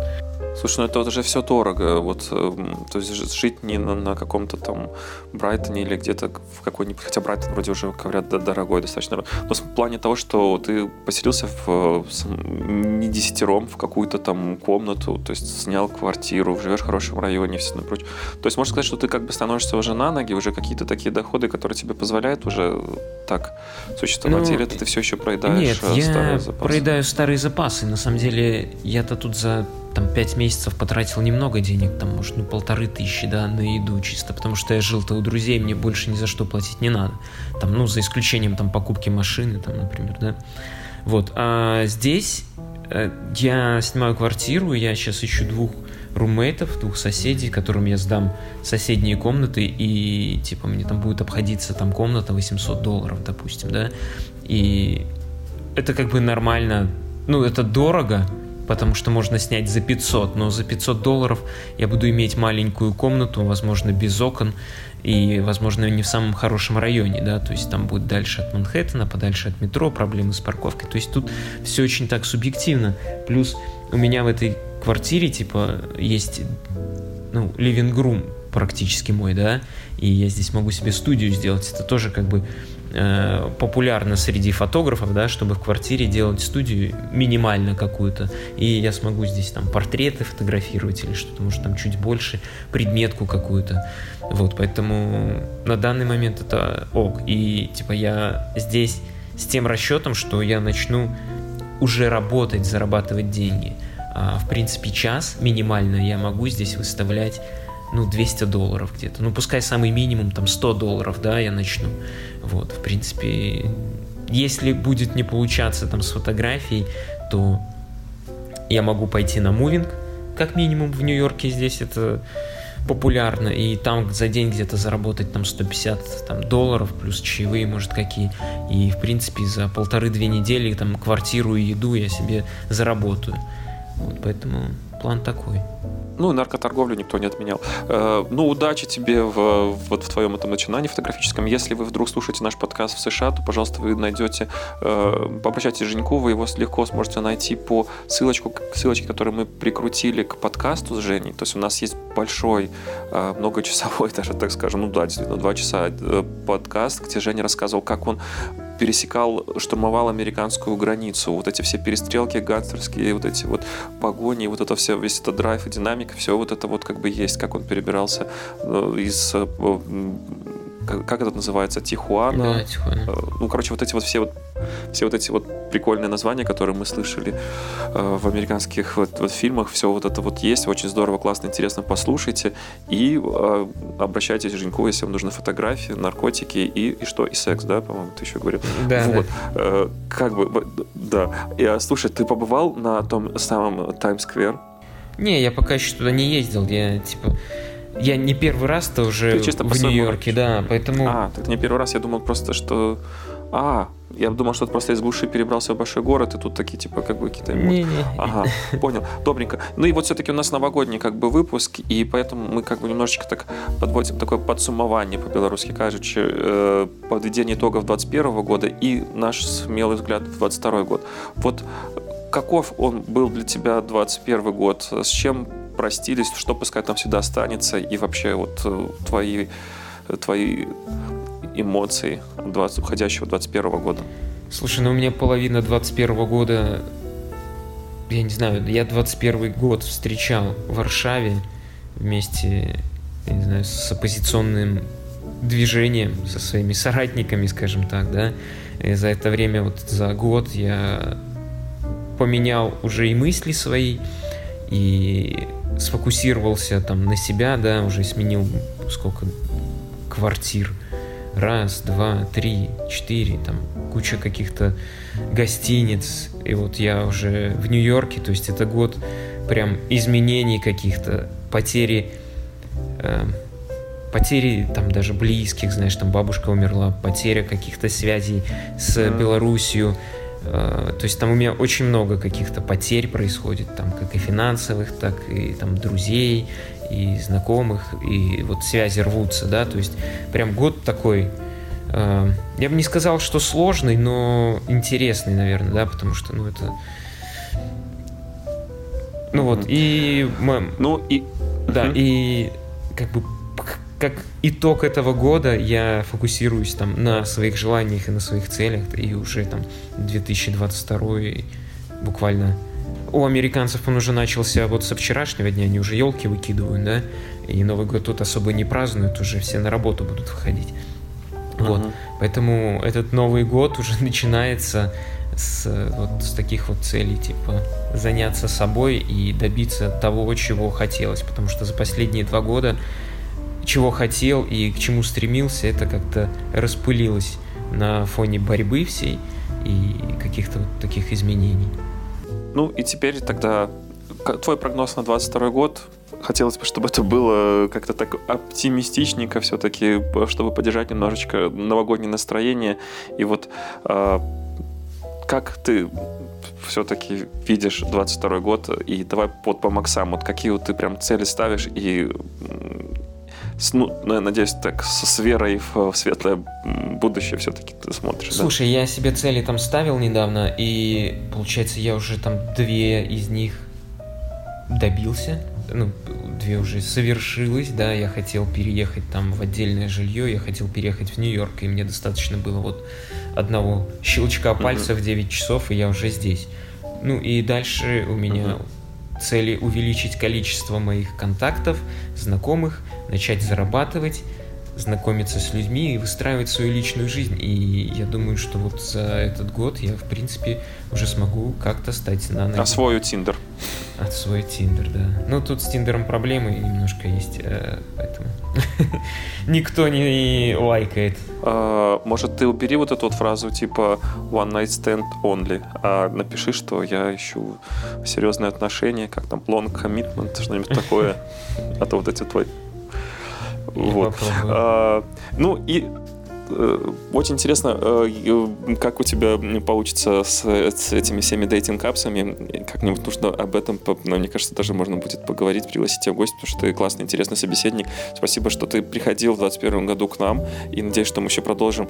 Слушай, ну это уже все дорого. Вот, э, то есть жить не на, на каком-то там Брайтоне или где-то в какой-нибудь... Хотя Брайтон вроде уже, говорят, дорогой достаточно. Но в плане того, что ты поселился в, не десятером в какую-то там комнату, то есть снял квартиру, живешь в хорошем районе, все и прочее. То есть можно сказать, что ты как бы становишься уже на ноги, уже какие-то такие доходы, которые тебе позволяют уже так существовать, ну, или это ты все еще проедаешь нет, я проедаю старые запасы. На самом деле, я-то тут за там пять месяцев потратил немного денег, там, может, ну, полторы тысячи, да, на еду чисто, потому что я жил-то у друзей, мне больше ни за что платить не надо. Там, ну, за исключением, там, покупки машины, там, например, да. Вот, а здесь э, я снимаю квартиру, я сейчас ищу двух румейтов, двух соседей, которым я сдам соседние комнаты, и, типа, мне там будет обходиться там комната 800 долларов, допустим, да, и это как бы нормально, ну, это дорого, потому что можно снять за 500, но за 500 долларов я буду иметь маленькую комнату, возможно, без окон, и, возможно, не в самом хорошем районе, да, то есть там будет дальше от Манхэттена, подальше от метро, проблемы с парковкой, то есть тут все очень так субъективно, плюс у меня в этой квартире, типа, есть, ну, living room практически мой, да, и я здесь могу себе студию сделать, это тоже как бы Э, популярно среди фотографов, да, чтобы в квартире делать студию минимально какую-то, и я смогу здесь там портреты фотографировать или что-то, может там чуть больше, предметку какую-то, вот, поэтому на данный момент это ок, и типа я здесь с тем расчетом, что я начну уже работать, зарабатывать деньги, а в принципе час минимально я могу здесь выставлять ну, 200 долларов где-то. Ну, пускай самый минимум, там, 100 долларов, да, я начну. Вот, в принципе, если будет не получаться там с фотографией, то я могу пойти на мувинг, как минимум в Нью-Йорке здесь это популярно, и там за день где-то заработать там 150 там, долларов, плюс чаевые, может, какие. И, в принципе, за полторы-две недели там квартиру и еду я себе заработаю. Вот, поэтому план такой. Ну, наркоторговлю никто не отменял. Э, ну, удачи тебе в, вот в твоем этом начинании фотографическом. Если вы вдруг слушаете наш подкаст в США, то, пожалуйста, вы найдете, э, обращайтесь к Женьку, вы его легко сможете найти по ссылочку, ссылочке, которую мы прикрутили к подкасту с Женей. То есть у нас есть большой, э, многочасовой даже, так скажем, ну да, действительно, два часа подкаст, где Женя рассказывал, как он пересекал, штурмовал американскую границу. Вот эти все перестрелки гангстерские, вот эти вот погони, вот это все, весь этот драйв и динамика, все вот это вот как бы есть, как он перебирался э, из э, как это называется, Тихуана. Да, Тихуана. Э, ну, короче, вот эти вот все вот все вот эти вот прикольные названия, которые мы слышали э, в американских вот, вот фильмах, все вот это вот есть, очень здорово, классно, интересно, послушайте и э, обращайтесь к Женьку, если вам нужны фотографии, наркотики и, и что, и секс, да, по-моему, ты еще говорил. Да. Вот, да. Э, как бы, да. Я, слушай, ты побывал на том самом Таймс-сквер? Не, я пока еще туда не ездил, я типа я не первый раз-то уже чисто в Нью-Йорке, да, поэтому... А, это не первый раз, я думал просто, что... А, я думал, что ты просто из глуши перебрался в большой город, и тут такие, типа, как бы какие-то... Не-не. Ага, понял, добренько. Ну и вот все-таки у нас новогодний, как бы, выпуск, и поэтому мы, как бы, немножечко так подводим такое подсуммование, по-белорусски кажучи, э, подведение итогов 21 года и наш смелый взгляд в 22 год. Вот каков он был для тебя 21 год? С чем простились, что пускай там всегда останется, и вообще вот э, твои, твои эмоции 20, уходящего 21 года? Слушай, ну у меня половина 21 года, я не знаю, я 21 год встречал в Варшаве вместе, я не знаю, с оппозиционным движением, со своими соратниками, скажем так, да. И за это время, вот за год я поменял уже и мысли свои, и сфокусировался там на себя, да, уже сменил сколько квартир. Раз, два, три, четыре, там куча каких-то гостиниц. И вот я уже в Нью-Йорке, то есть это год прям изменений каких-то, потери, э, потери там даже близких, знаешь, там бабушка умерла, потеря каких-то связей с Белоруссией, то есть там у меня очень много каких-то потерь происходит, там как и финансовых, так и там друзей, и знакомых, и вот связи рвутся, да, то есть прям год такой, э, я бы не сказал, что сложный, но интересный, наверное, да, потому что, ну, это Ну вот, и... мы- Ну и... Да, и как бы как итог этого года я фокусируюсь там на своих желаниях и на своих целях, и уже там 2022 буквально у американцев он уже начался вот со вчерашнего дня, они уже елки выкидывают, да, и Новый год тут особо не празднуют, уже все на работу будут выходить. Вот, Мгм. поэтому этот Новый год уже начинается с, вот, с таких вот целей, типа заняться собой и добиться того, чего хотелось. Потому что за последние два года чего хотел и к чему стремился, это как-то распылилось на фоне борьбы всей и каких-то вот таких изменений. Ну и теперь тогда твой прогноз на 22 год. Хотелось бы, чтобы это было как-то так оптимистичненько все-таки, чтобы поддержать немножечко новогоднее настроение. И вот а, как ты все-таки видишь 22 год, и давай вот по максам, вот какие вот ты прям цели ставишь, и с- ну, на- надеюсь, так с, верой в, светлое будущее все-таки ты смотришь. да? Слушай, я себе цели там ставил недавно, и получается, я уже там две из них добился. Ну, две уже совершилось, да, я хотел переехать там в отдельное жилье, я хотел переехать в Нью-Йорк, и мне достаточно было вот одного щелчка пальца в 9 часов, и я уже здесь. Ну и дальше у меня цели увеличить количество моих контактов, знакомых, начать зарабатывать, знакомиться с людьми и выстраивать свою личную жизнь. И я думаю, что вот за этот год я, в принципе, уже смогу как-то стать на ноги. Освою Тиндер. От свой Тиндер, да. Ну, тут с Тиндером проблемы немножко есть, э, поэтому никто не лайкает. А, Может, ты убери вот эту вот фразу типа one night stand only, а напиши, что я ищу серьезные отношения, как там long commitment, что-нибудь такое. А то вот эти твои... Вот. попробую. А, Ну и очень интересно, э, как у тебя получится с, с этими всеми дейтинг-апсами. Как-нибудь нужно об этом, по- ну, мне кажется, даже можно будет поговорить, пригласить тебя в гости, потому что ты классный, интересный собеседник. Спасибо, что ты приходил в 2021 году к нам, и надеюсь, что мы еще продолжим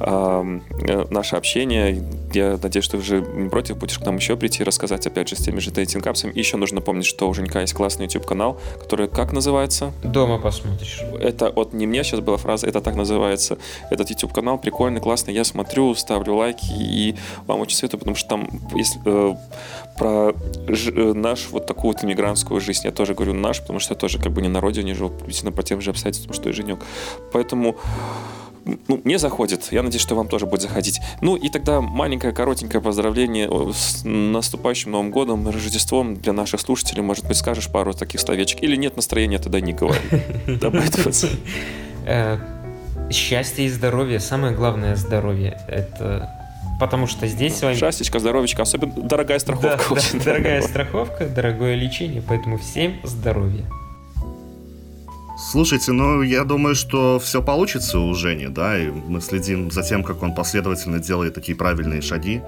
э, наше общение. Я надеюсь, что ты уже не против будешь к нам еще прийти и рассказать, опять же, с теми же дейтинг-апсами. И еще нужно напомнить, что у Женька есть классный YouTube-канал, который как называется? Дома посмотришь. Это вот не мне сейчас была фраза, это так называется этот YouTube канал прикольный, классный. Я смотрю, ставлю лайки и вам очень советую, потому что там если, э, про ж- э, наш вот такую вот иммигрантскую жизнь я тоже говорю наш, потому что я тоже как бы не на родине живу, приблизительно по тем же обстоятельствам, что и Женек. Поэтому ну, мне заходит. Я надеюсь, что вам тоже будет заходить. Ну и тогда маленькое, коротенькое поздравление с наступающим Новым годом, Рождеством для наших слушателей. Может быть, скажешь пару таких словечек. Или нет настроения, тогда не говори. Добавить. Счастье и здоровье, самое главное здоровье. Это потому что здесь с вами... Шастечка, здоровечка. Особенно дорогая страховка. Да, да, очень дорогая дорогая. страховка, дорогое лечение, поэтому всем здоровья. Слушайте, ну я думаю, что все получится у Жени, да, и мы следим за тем, как он последовательно делает такие правильные шаги.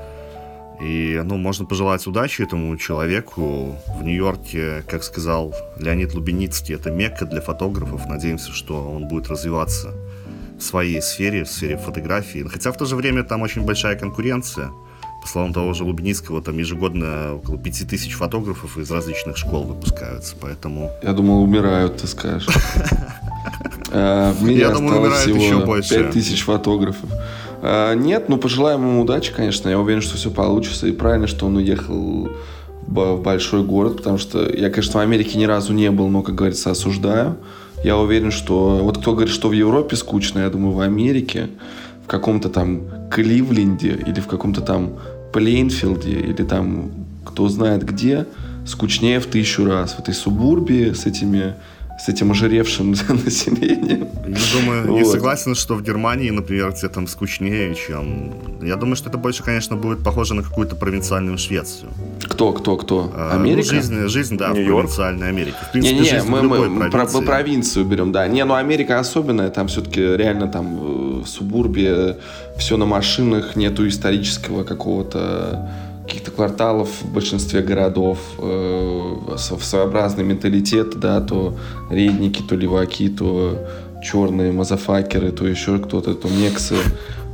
И, ну, можно пожелать удачи этому человеку. В Нью-Йорке, как сказал Леонид Лубеницкий, это мекка для фотографов. Надеемся, что он будет развиваться своей сфере, в сфере фотографии. Хотя в то же время там очень большая конкуренция. По словам того же Лубеницкого, там ежегодно около 5000 фотографов из различных школ выпускаются, поэтому... Я думал, умирают, ты скажешь. Мире Я думаю, умирают еще больше. 5000 фотографов. А, Нет, ну пожелаем ему удачи, конечно. Я уверен, что все получится. И правильно, что он уехал в большой город, потому что я, конечно, в Америке ни разу не был, но, как говорится, осуждаю. Я уверен, что... Вот кто говорит, что в Европе скучно, я думаю, в Америке, в каком-то там Кливленде или в каком-то там Плейнфилде или там кто знает где, скучнее в тысячу раз. В этой субурбии с этими с этим ожиревшим населением. Я думаю, не Вот. согласен, что в Германии, например, где там скучнее, чем... Я думаю, что это больше, конечно, будет похоже на какую-то провинциальную Швецию. Кто, кто, кто? А, ну, Америка? жизнь, жизнь, да, в провинциальной Америке. В принципе, Не-не, жизнь в мы, любой мы про, провинции. мы провинцию берем, да. Не, ну Америка особенная, там все-таки реально там э, в субурбе все на машинах, нету исторического какого-то каких-то кварталов в большинстве городов, э, своеобразный менталитет, да, то редники, то леваки, то черные мазафакеры, то еще кто-то, то мексы.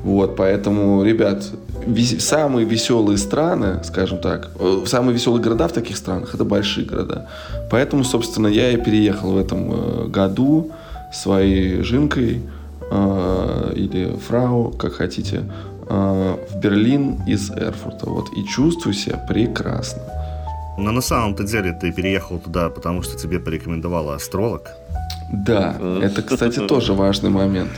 Вот, поэтому, ребят, вес- самые веселые страны, скажем так, э, самые веселые города в таких странах это большие города. Поэтому, собственно, я и переехал в этом э, году своей жинкой э, или фрау, как хотите, э, в Берлин из Эрфурта. Вот, и чувствую себя прекрасно. Но на самом-то деле ты переехал туда, потому что тебе порекомендовала астролог. Да, это, кстати, тоже важный момент.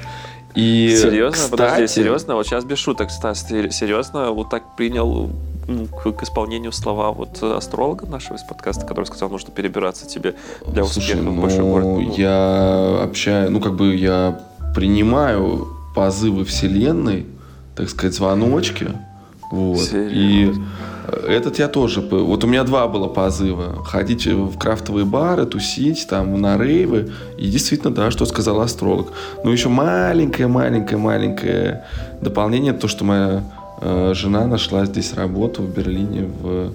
И, серьезно? кстати, Подожди, серьезно? Вот сейчас без шуток, Стас, ты серьезно вот так принял ну, к, к исполнению слова вот астролога нашего из подкаста, который сказал, нужно перебираться тебе для Слушай, успеха в ну, большой город? Ну, я общаюсь, ну, как бы я принимаю позывы Вселенной, так сказать, звоночки. Вот. И этот я тоже... Вот у меня два было позыва. Ходить в крафтовые бары, тусить, там, на рейвы. И действительно, да, что сказал астролог. Ну, еще маленькое-маленькое-маленькое дополнение, то, что моя э, жена нашла здесь работу в Берлине в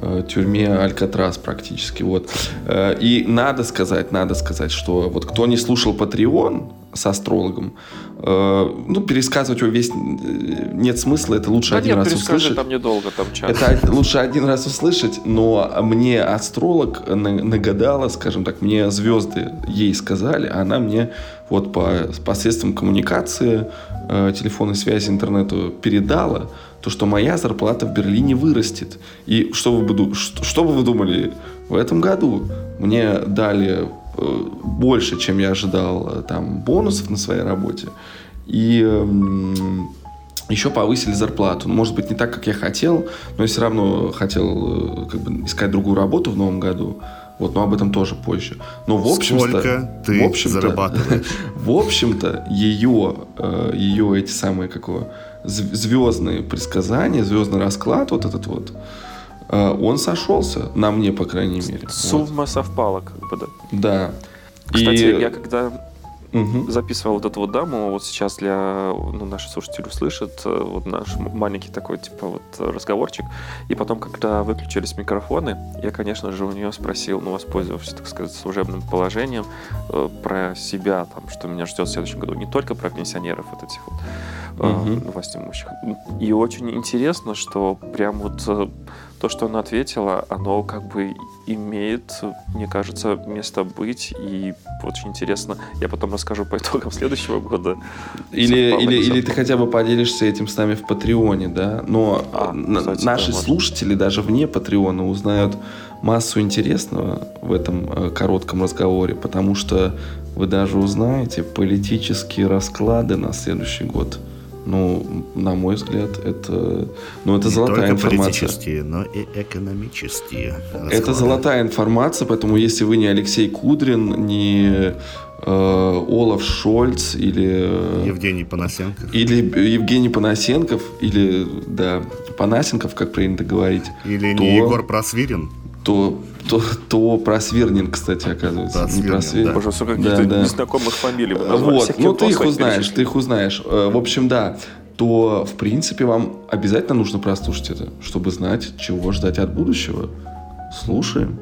э, тюрьме Алькатрас практически. Вот. Э, И надо сказать, надо сказать, что вот кто не слушал Patreon с астрологом, э, ну, пересказывать его весь э, нет смысла, это лучше Да один нет, раз услышать. там недолго, там час. Это лучше один раз услышать, но мне астролог на- нагадала, скажем так, мне звезды ей сказали, а она мне вот по посредством коммуникации, э, телефонной связи, интернету передала, то, что моя зарплата в Берлине вырастет. И что вы, что, что бы вы думали, в этом году мне дали больше, чем я ожидал, э, там, бонусов на своей работе. И м, еще повысили зарплату. Может быть, не так, как я хотел, но я все равно хотел э, как бы, искать другую работу в новом году. Вот, но об этом тоже позже. Но в общем-то... Сколько ты в общем-то- зарабатываешь? В общем-то, ее, э, ее эти самые, как его, зв- звездные предсказания, звездный расклад, вот этот вот, э, он сошелся, на мне, по крайней мере. Вот. Сумма совпала, как бы, да. Да. Кстати, И- я когда Мгм. записывал вот эту вот даму, вот сейчас для ну, наши слушатели услышат э, вот наш маленький такой типа вот э, разговорчик. И потом, когда выключились микрофоны, я, конечно же, у нее спросил, ну, воспользовавшись, так сказать, служебным положением, э, про себя, там, что меня ждет в следующем году, не только про пенсионеров вот этих вот э, Мгм. власть имущих. И очень интересно, что прям вот э, то, что она ответила, оно как бы имеет, мне кажется, место быть. И очень интересно. Я потом расскажу по итогам следующего года. Или, или, или ты хотя бы поделишься этим с нами в Патреоне, да? Но А, кстати, наши да, можно. слушатели даже вне Патреона узнают массу интересного в этом э, коротком разговоре, потому что вы даже узнаете политические расклады на следующий год. Ну, на мой взгляд, это, ну, это Не золотая информация. политические, но и экономические. Это расклады. золотая информация, поэтому если вы не Алексей Кудрин, не э, Олаф Шольц или э, Евгений Панасенко. или Евгений Панасенков, или, да, Панасенков, как принято говорить, Или то- не Егор Просвирин. То, то, то Просвирнин, кстати, оказывается. Просвирнин, не Просвирнин. да. Боже, сколько Да, каких-то да. незнакомых фамилий. Вот, ну ты их узнаешь, ты их узнаешь. В общем, да, то, в принципе, вам обязательно нужно прослушать это, чтобы знать, чего ждать от будущего. Слушаем.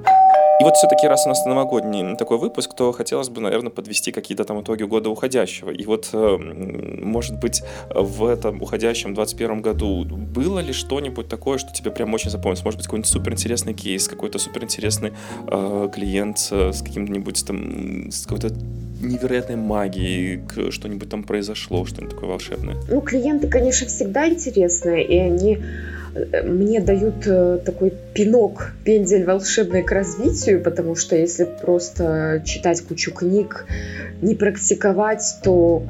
И вот все-таки, раз у нас новогодний такой выпуск, то хотелось бы, наверное, подвести какие-то там итоги года уходящего. И вот, э, может быть, в этом уходящем 21 году было ли что-нибудь такое, что тебе прям очень запомнилось? Может быть, какой-нибудь суперинтересный кейс, какой-то суперинтересный э, клиент с каким-нибудь там, с какой-то невероятной магией, что-нибудь там произошло, что-нибудь такое волшебное? Ну, клиенты, конечно, всегда интересные, и они мне дают э, такой пинок, пендель волшебный к развитию, потому что если просто читать кучу книг, не практиковать, то,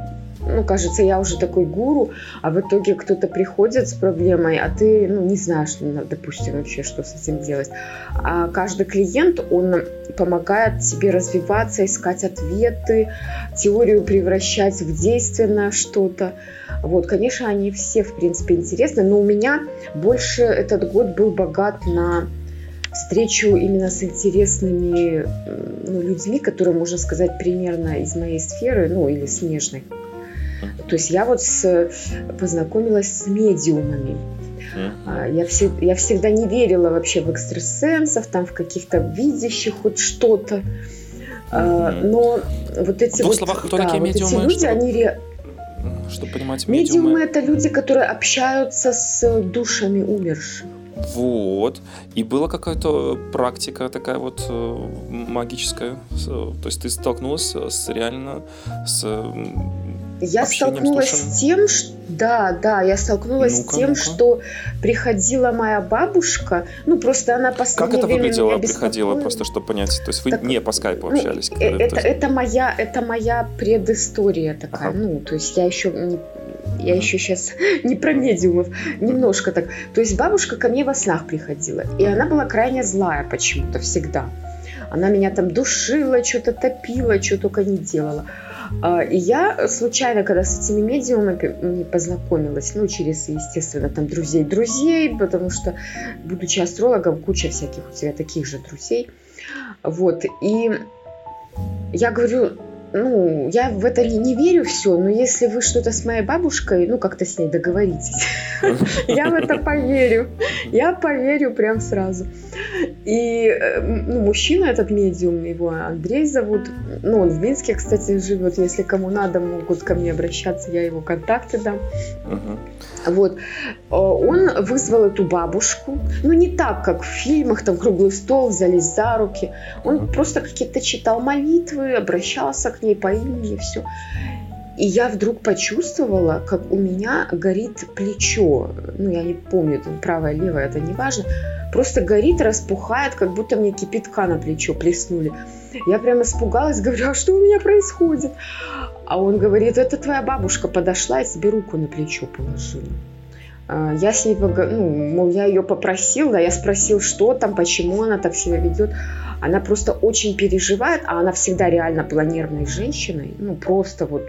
ну, кажется, я уже такой гуру, а в итоге кто-то приходит с проблемой, а ты, ну, не знаешь, допустим, вообще, что с этим делать. А каждый клиент, он помогает тебе развиваться, искать ответы, теорию превращать в действие что-то. Вот, конечно, они все, в принципе, интересны, но у меня больше этот год был богат на встречу именно с интересными ну, людьми, которые, можно сказать, примерно из моей сферы, ну, или смежной. То есть я вот с- познакомилась с медиумами. А, Я, все, я всегда не верила вообще в экстрасенсов, там в каких-то видящих хоть что-то. А. Но вот эти В вот, словах, кто да, такие вот эти медиумы, люди, чтобы- они ре- чтобы понимать Медиумы медиумы? это люди, которые общаются с душами умерших. Вот. И была какая-то практика такая вот э, магическая. С- То есть ты столкнулась с реально с Я с столкнулась с тем, что... Да, да, я столкнулась Ну-ка, с тем, ну-ка. что приходила моя бабушка, ну просто она Как последнее это время выглядело, беспокоила. просто чтобы понять. То есть вы Так, не по скайпу Ну, общались? то это, есть- это моя, это моя предыстория такая. Ага. Ну, то есть я еще не, я еще сейчас не про медиумов, немножко так. То есть бабушка ко мне во снах приходила, и она была крайне злая почему-то всегда. Она меня там душила, что-то топила, что только не делала. А, И я случайно, когда с этими медиумами познакомилась, ну, через, естественно, там друзей друзей, потому что, будучи астрологом, куча всяких у тебя таких же друзей. Вот, и я говорю, ну, я в это не, не верю все, но если вы что-то с моей бабушкой, ну, как-то с ней договоритесь, я в это поверю. Я поверю прям сразу. И э, ну, мужчина этот медиум, его Андрей зовут. Ну, он в Минске, кстати, живет. Если кому надо, могут ко мне обращаться, я его контакты дам. Вот. Э, Он вызвал эту бабушку. Ну, не так, как в фильмах, там круглый стол, взялись за руки. Он просто какие-то читал молитвы, обращался к ней по имени, все. И я вдруг почувствовала, как у меня горит плечо. Ну, я не помню, там правое, левое, это не важно. Просто горит, распухает, как будто мне кипятка на плечо плеснули. Я прям испугалась, говорю, а что у меня происходит? А он говорит, это твоя бабушка подошла и тебе руку на плечо положила. А, Я с ней, ну, мол, я ее попросил, да, я спросил, что там, почему она так себя ведет. Она просто очень переживает, а она всегда реально была нервной женщиной. Ну, просто вот,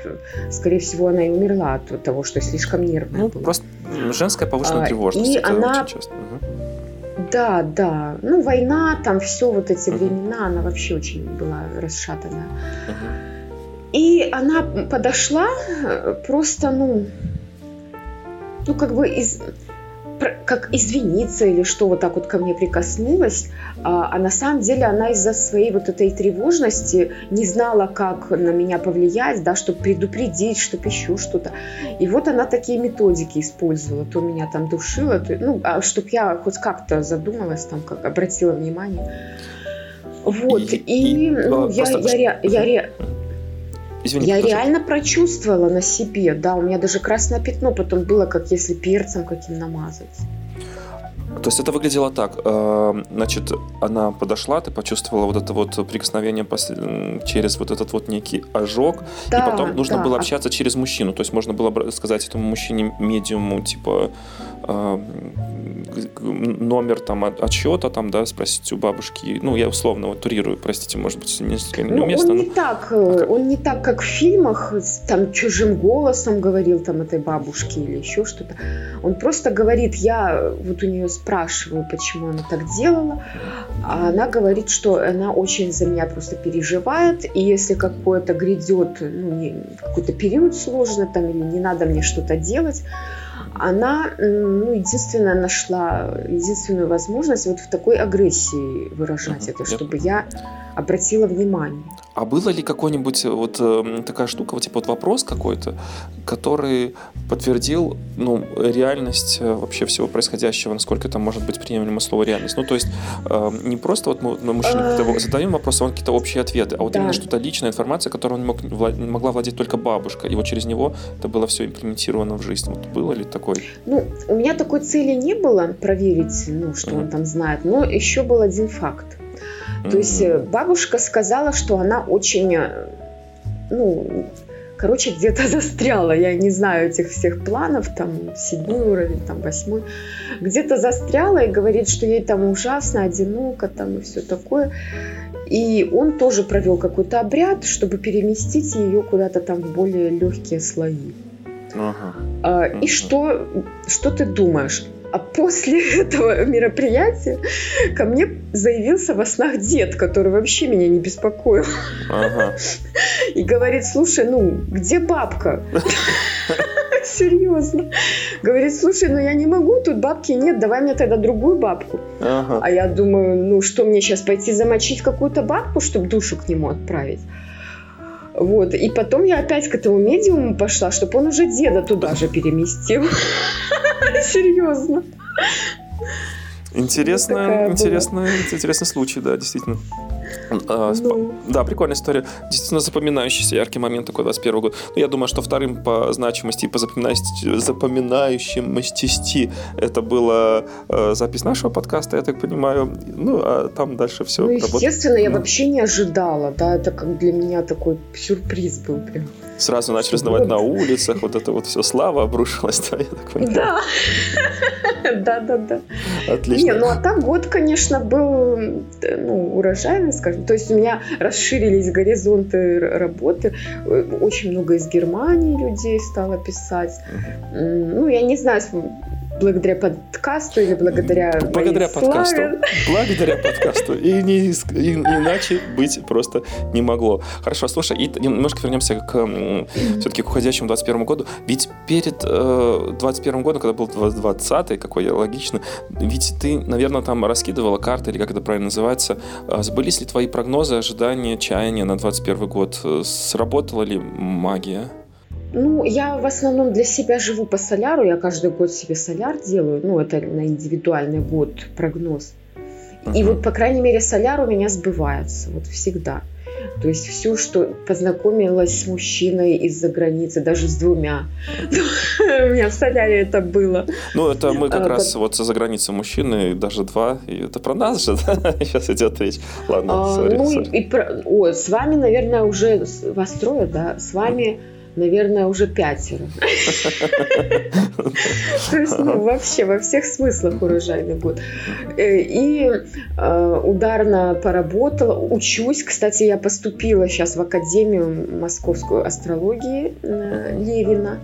скорее всего, она и умерла от того, что слишком нервная Ну, была. просто женская повышенная А, тревожность. и она- очень часто. Мгм. Да, да. Ну, война, там все вот эти Мгм. времена, она вообще очень была расшатанная. Мгм. И она подошла э, просто, ну, ну как бы из, как извиниться или что вот так вот ко мне прикоснулась, а, а на самом деле она из-за своей вот этой тревожности не знала, как на меня повлиять, да, чтобы предупредить, чтобы еще что-то. И вот она такие методики использовала, то меня там душила, то, ну, а чтобы я хоть как-то задумалась, там, как обратила внимание. Вот, И- и, и, ну, я, просто- я, ре- я, ре- Извини, я продолжай. реально прочувствовала на себе, да, у меня даже красное пятно потом было, как если перцем каким намазать. То есть это выглядело так. э, Значит, она подошла, ты почувствовала вот это вот прикосновение через вот этот вот некий ожог, Да, и потом нужно да, было общаться через мужчину. То есть можно было сказать этому мужчине медиуму, типа, номер там от- там, да, спросить у бабушки. Ну, я условно вот турирую, простите, может быть, несколько Ну, неуместно. он но- не так, э, А он не так, как в фильмах, с- там чужим голосом говорил там этой бабушке или еще что-то. Он просто говорит, я вот у нее спрашиваю, почему она так делала, а она говорит, что она очень за меня просто переживает, и если какое-то грядет, ну, какой-то период сложный там, или не надо мне что-то делать, она, ну, единственное, нашла единственную возможность вот в такой агрессии выражать Мгм, это, чтобы я обратила внимание. А было ли какой-нибудь э, вот э, такая штука, вот типа вот вопрос какой-то, который подтвердил ну, реальность э, вообще всего происходящего, насколько это может быть приемлемо слово реальность? Ну, то есть э, не просто вот мы, мы мужчине какие-то задаем вопросы, а он какие-то общие ответы, а вот Да. именно что-то личная информация, которой он мог, вла- могла владеть только бабушка, и вот через него это было все имплементировано в жизнь. Вот было ли такое? Ну, у меня такой цели не было проверить, ну, что Мгм. он там знает, но еще был один факт. То есть э, бабушка сказала, что она очень, э, ну, короче, где-то застряла. Я не знаю этих всех планов, там, седьмой уровень, там, восьмой. Где-то застряла и говорит, что ей там ужасно, одиноко, там, и все такое. И он тоже провел какой-то обряд, чтобы переместить ее куда-то там в более легкие слои. Ага. А, И Мгм. что, что ты думаешь? А после этого мероприятия ко мне заявился во снах дед, который вообще меня не беспокоил. Ага. И говорит, слушай, ну, где бабка? Серьезно. Говорит, слушай, ну я не могу, тут бабки нет, давай мне тогда другую бабку. Ага. А я думаю, ну что мне сейчас пойти замочить какую-то бабку, чтобы душу к нему отправить? Вот. И потом я опять к этому медиуму пошла, чтобы он уже деда туда же переместил. Серьезно. Интересно, интересно, интересный случай, да, действительно. А, ну. Да, прикольная история. Действительно запоминающийся яркий момент такой 21 год. Ну, я думаю, что вторым по значимости и по запоминающемости это была э, запись нашего подкаста, я так понимаю. Ну, а там дальше все. Ну, естественно, работает. я ну. вообще не ожидала, да, это как для меня такой сюрприз был прям. Сразу начали узнавать на улицах, вот это вот все, слава обрушилась, да, я так понимаю. Да, да, да, да. Отлично. Не, ну а так год, конечно, был ну, урожайный, скажем. То есть у меня расширились горизонты работы. Очень много из Германии людей стало писать. Ну, я не знаю, благодаря подкасту или благодаря благодаря подкасту. Славе. благодаря подкасту. И, не, и иначе быть просто не могло. Хорошо слушай и немножко вернемся к все-таки к уходящему 21 году. Ведь перед э, 21 годом когда был 20 какой логично ведь ты наверное там раскидывала карты или как это правильно называется. А сбылись ли твои прогнозы ожидания чаяния на 21 год? Сработала ли магия ну, я в основном для себя живу по соляру. Я каждый год себе соляр делаю. Ну, это на индивидуальный год прогноз. И вот, по крайней мере, соляр у меня сбывается. Вот всегда. То есть все, что познакомилась с мужчиной из-за границы, даже с двумя. У меня в соляре это было. Ну, это мы как а, раз вот за границей мужчины, даже два. И это про нас же, да? Сейчас идет речь. Ладно, а, Ну, и. Ой, с вами, наверное, уже вас трое, да? С вами наверное, уже пятеро. То есть, ну, вообще, во всех смыслах урожайный год. Э, и э, ударно поработала, учусь. Kстати, я поступила сейчас в Академию Московскую астрологии Левина.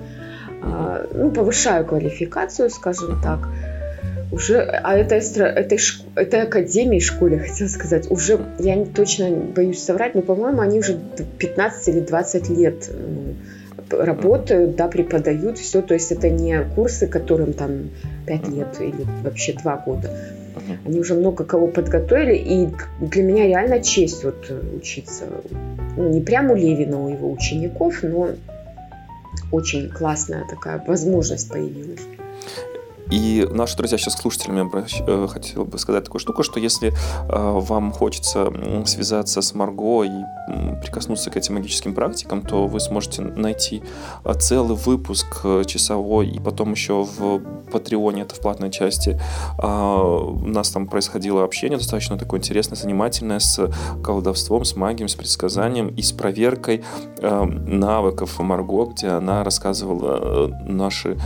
А, ну, повышаю квалификацию, скажем так уже, а это, этой, этой академии, школе, хотела сказать, уже, я не точно боюсь соврать, но, по-моему, они уже 15 или 20 лет ну, работают, да, преподают все, то есть это не курсы, которым там 5 лет или вообще 2 года. Они уже много кого подготовили, и для меня реально честь вот учиться. Ну, не прямо у Левина, у его учеников, но очень классная такая возможность появилась. И наши друзья сейчас слушателями обращ... Э, хотел бы сказать такую штуку, что если э, вам хочется связаться с Марго и прикоснуться к этим магическим практикам, то вы сможете найти э, целый выпуск часовой, и потом еще в Патреоне, это в платной части, у нас там происходило общение достаточно такое интересное, занимательное с колдовством, с магией, с предсказанием и с проверкой навыков Марго, где она рассказывала наши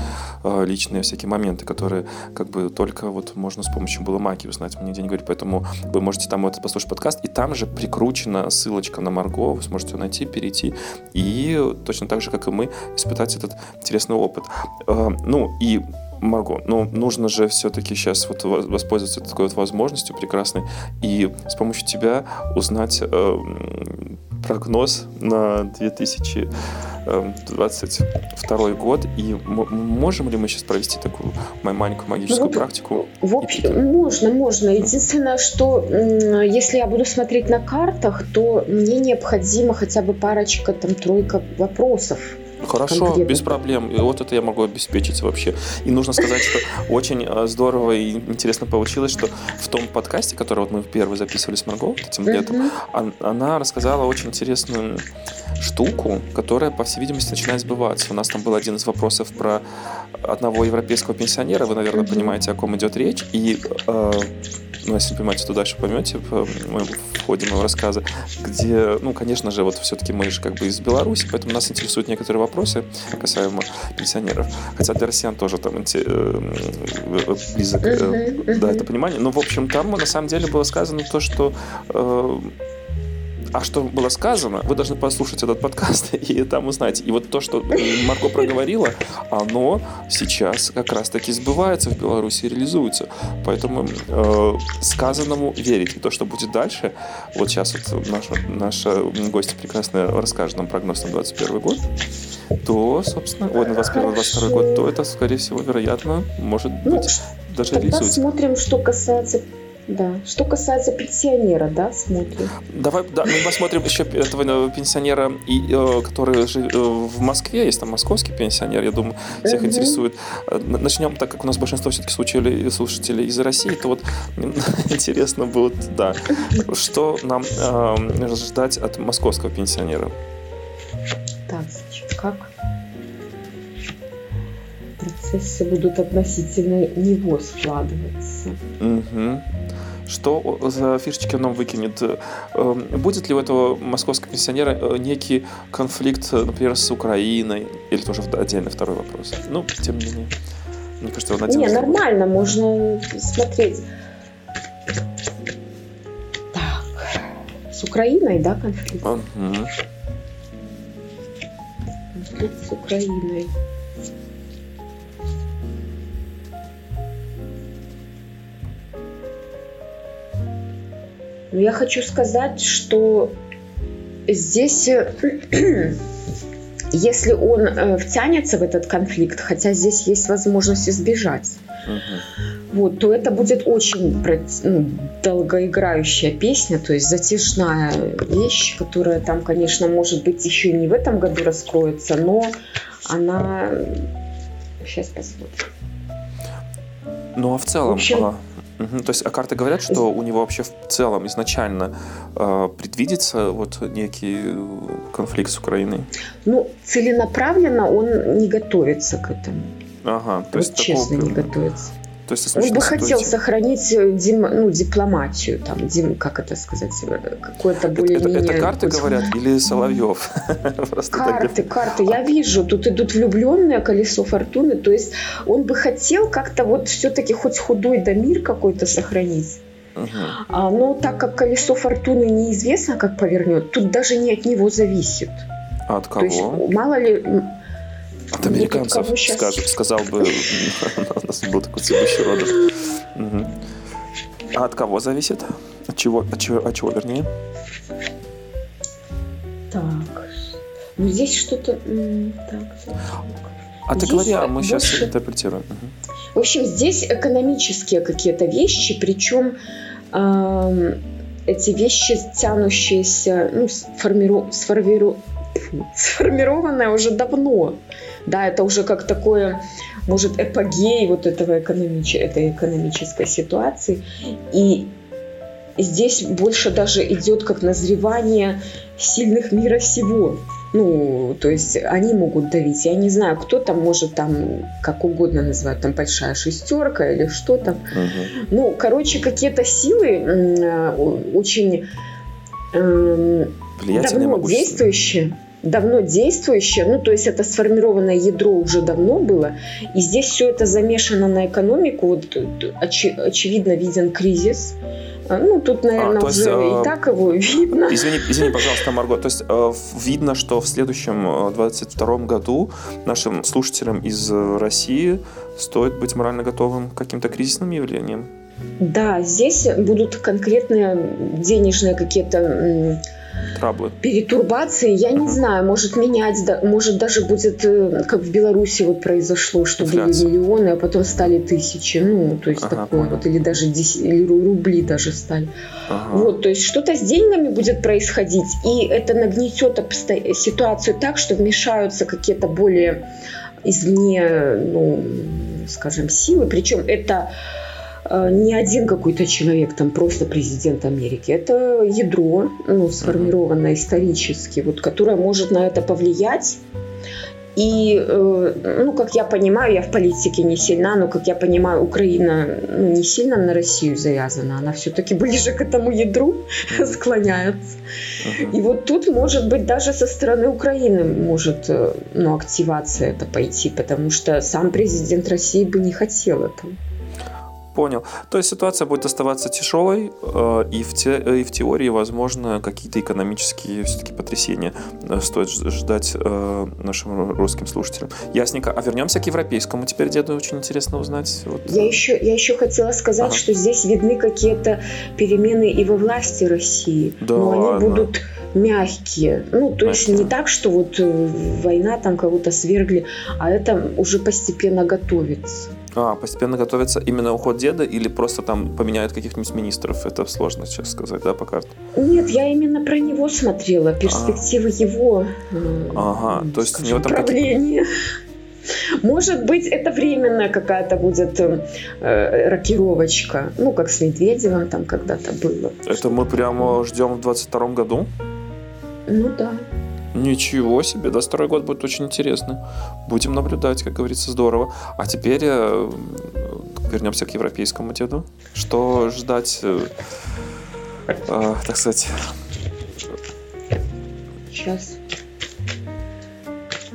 личные всякие моменты, которые как бы только вот можно с помощью было магии узнать, мне нигде не говорить. Поэтому вы можете там вот послушать подкаст, и там же прикручена ссылочка на Марго, вы сможете ее найти, перейти, и точно так же, как и мы, испытать этот интересный опыт. А, ну, и Марго, ну, нужно же все-таки сейчас вот воспользоваться такой вот возможностью прекрасной и с помощью тебя узнать э, прогноз на 2022 год. И можем ли мы сейчас провести такую маленькую магическую ну, практику? В общем, можно, можно. Единственное, что если я буду смотреть на картах, то мне необходимо хотя бы парочка, там, тройка вопросов Хорошо, конкретно. без проблем. И вот это я могу обеспечить вообще. И нужно сказать, что очень э, здорово и интересно получилось, что в том подкасте, который вот мы первый записывали с Марго этим летом, она рассказала очень интересную штуку, которая, по всей видимости, начинает сбываться. У нас там был один из вопросов про одного европейского пенсионера. Вы, наверное, понимаете, о ком идет речь. И э, ну, если не понимаете, то дальше поймете в, в ходе моего рассказа, где, ну, конечно же, вот все-таки мы же как бы из Беларуси, поэтому нас интересуют некоторые вопросы касаемо пенсионеров. Хотя для россиян тоже там э, близок, э, да, это понимание. Но, в общем, там на самом деле было сказано то, что э, а что было сказано, вы должны послушать этот подкаст и там узнать. И вот то, что Марко проговорила, оно сейчас как раз-таки сбывается в Беларуси, реализуется. Поэтому э, сказанному верить. И то, что будет дальше, вот сейчас вот наша, наша гостья прекрасно расскажет нам прогноз на 21 год, то, собственно, ой, на 21-22 год, то это, скорее всего, вероятно, может ну, быть, даже реализуется. Посмотрим, что касается да. Что касается пенсионера, да, смотрим. Давай, да, мы посмотрим еще этого пенсионера, и, э, который живет э, в Москве, есть там московский пенсионер, я думаю, всех угу. интересует. Э, начнем, так как у нас большинство все-таки слушателей, слушателей из России, то вот интересно будет, да, что нам э, ждать от московского пенсионера. Так, значит, как процессы будут относительно него складываться. Угу. Что за фишечки он нам выкинет? Эм, будет ли у этого московского пенсионера э, некий конфликт, например, с Украиной? Или тоже отдельный второй вопрос? Ну, тем не менее. Мне кажется, он один Не, нормально, можно смотреть. Так, с Украиной, да, конфликт? Угу. Конфликт с Украиной. Но я хочу сказать, что здесь, э, если он э, втянется в этот конфликт, хотя здесь есть возможность избежать, угу. вот, то это будет очень ну, долгоиграющая песня, то есть затяжная вещь, которая там, конечно, может быть еще не в этом году раскроется, но она... Сейчас посмотрим. Ну а в целом, в общем, а, Угу. То есть, а карты говорят, что у него вообще в целом изначально э, предвидится вот некий э, конфликт с Украиной? Ну, целенаправленно он не готовится к этому. Ага, то вот есть честно такого... не готовится. То есть, Он бы хотел сохранить э, дим, ну, дипломатию, там, дим, как это сказать, э, какое-то более-менее... Это, это карты говорят или Соловьев? карты, карты. Я вижу, тут идут влюбленные, колесо фортуны. То есть он бы хотел как-то вот все-таки хоть худой да мир какой-то сохранить. А, но так как колесо фортуны неизвестно, как повернет, тут даже не от него зависит. А от кого? То есть, мало ли от американцев, скаж, сказал бы, у нас был такой цветущий родов. Угу. А от кого зависит? От чего, от чего, от чего вернее? Так, ну здесь что-то... Так, а ты говори, а мы больше... сейчас интерпретируем. Угу. В общем, здесь экономические какие-то вещи, причем эти вещи, тянущиеся, ну, сформиру... сформиру... сформированное уже давно. Да, это уже как такое, может, эпогей вот этого экономич... этой экономической ситуации. И здесь больше даже идет как назревание сильных мира всего. Ну, то есть они могут давить. Я не знаю, кто там может там, как угодно называть, там большая шестерка или что там. Угу. Ну, короче, какие-то силы э, очень э, давно действующие давно действующее, ну то есть это сформированное ядро уже давно было, и здесь все это замешано на экономику, вот очи- очевидно виден кризис, а, ну, тут, наверное, а, уже есть, и э, так его видно. Извини, извини, пожалуйста, Марго. То есть э, видно, что в следующем 22 э, году нашим слушателям из России стоит быть морально готовым к каким-то кризисным явлениям. Да, здесь будут конкретные денежные какие-то траблы? Перетурбации, я не знаю, может менять, может даже будет, э, как в Беларуси вот произошло, что Инфляция. были миллионы, а потом стали тысячи, ну, то есть ага, такое понял. вот, или даже 10, или рубли даже стали. Ага. Вот, то есть что-то с деньгами будет происходить, и это нагнетет ситуацию так, что вмешаются какие-то более извне, ну, скажем, силы, причем это не один какой-то человек, там просто президент Америки. Это ядро, ну, сформированное исторически, вот, которое может на это повлиять. И, э, ну, как я понимаю, я в политике не сильна, но, как я понимаю, Украина ну, не сильно на Россию завязана, она все-таки ближе к этому ядру склоняется. И вот тут, может быть, даже со стороны Украины может э, ну, активация это пойти, потому что сам президент России бы не хотел этого. Понял. То есть ситуация будет оставаться тяжелой, э, и, в те, и в теории, возможно, какие-то экономические все-таки потрясения э, стоит ждать э, нашим русским слушателям. Ясненько. А вернемся к европейскому теперь деду. Очень интересно узнать. Вот. Я, еще, я еще хотела сказать, ага. что здесь видны какие-то перемены и во власти России. Да, но они ладно. будут мягкие. Ну, то есть не так, что вот война там кого-то свергли, а это уже постепенно готовится. А, постепенно готовится именно уход деда или просто там поменяют каких-нибудь министров? Это сложно сейчас сказать, да, по карте? Нет, я именно про него смотрела, перспективы а. его э, ага, то есть скажем, правления. Может быть, это временная какая-то будет э, рокировочка. Ну, как с Медведевым там когда-то было. Это мы прямо ждем в 22 году? Ну да. Ничего себе, да, второй год будет очень интересный. Будем наблюдать, как говорится, здорово. А теперь э, вернемся к европейскому деду. Что ждать, э, э, так сказать? Сейчас.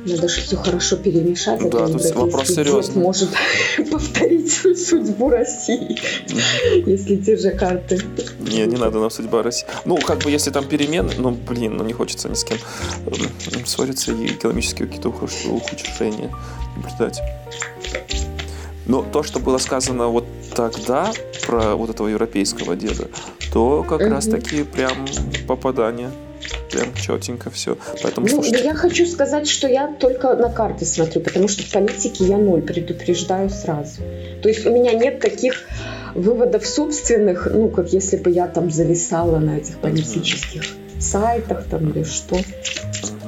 Надо же все хорошо перемешать. Да, тут вопрос серьезный. может повторить судьбу России, если те же карты. Не, не надо нам судьба России. Ну, как бы, если там перемены, ну, блин, ну не хочется ни с кем ссориться и экономические какие-то ухудшения наблюдать. Но то, что было сказано вот тогда про вот этого европейского деда, то как раз таки прям попадание прям четенько все. Поэтому ну, слушайте... я хочу сказать, что я только на карты смотрю, потому что в политике я ноль, предупреждаю сразу. То есть у меня нет таких выводов собственных, ну, как если бы я там зависала на этих политических сайтах там или что.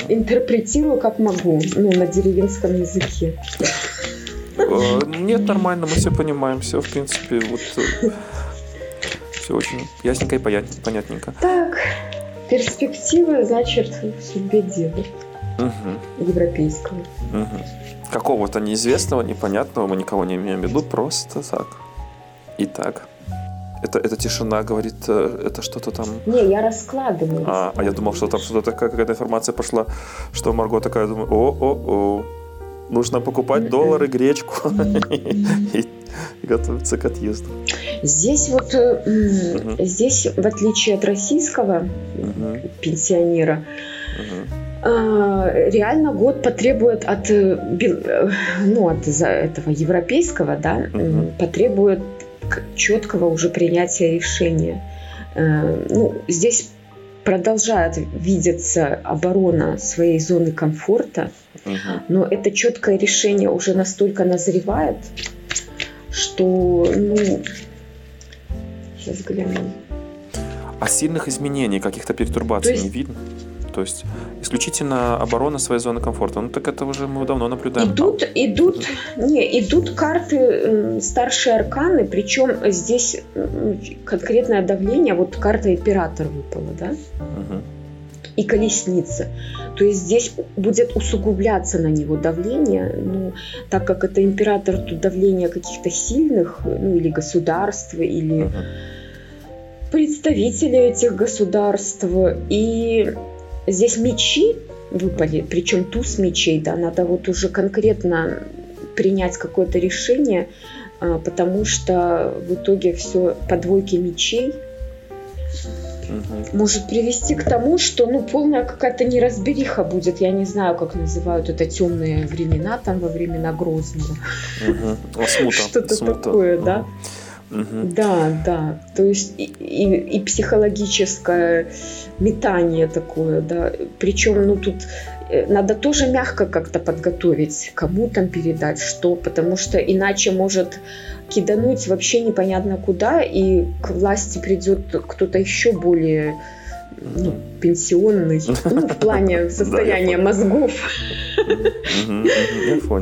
Интерпретирую как могу, ну, на деревенском языке. Э, нет, нормально, мы все понимаем, все, в принципе, вот э, все очень ясненько и понятненько. Так, перспективы, значит, в судьбе деда. Угу. Европейского. Угу. Какого-то неизвестного, непонятного, мы никого не имеем в виду, просто так. И так. Это, эта тишина говорит, э, это что-то там... Не, я раскладываю. А, а я думал, что там что-то такая какая-то информация пошла, что Марго такая, думаю, о-о-о, нужно покупать доллары, гречку и готовиться к отъезду. Здесь вот, угу. здесь, в отличие от российского угу. пенсионера, угу. реально год потребует от, э, э, ну, от этого европейского, да, угу. потребует четкого уже принятия решения. Ну, здесь продолжает видеться оборона своей зоны комфорта, угу. но это четкое решение уже настолько назревает, что, ну, Сейчас глянем. А сильных изменений, каких-то перетурбаций есть... не видно? То есть исключительно оборона своей зоны комфорта. Ну так это уже мы давно наблюдаем. Идут, идут, не, идут карты старшие арканы, причем здесь конкретное давление, вот карта император выпала, да? Угу. И колесница. То есть здесь будет усугубляться на него давление, ну, так как это император, тут давление каких-то сильных, ну, или государств, или... Uh-huh представители этих государств. И здесь мечи выпали, причем туз мечей, да, надо вот уже конкретно принять какое-то решение, а, потому что в итоге все по двойке мечей угу. может привести к тому, что ну полная какая-то неразбериха будет. Я не знаю, как называют это темные времена, там во времена Грозного. Угу. Что-то такое, да. Угу. Да, да. То есть и, и, и психологическое метание такое, да. Причем, ну тут э, надо тоже мягко как-то подготовить, кому там передать, что, потому что иначе может кидануть вообще непонятно куда, и к власти придет кто-то еще более ну, пенсионный, ну, в плане состояния мозгов.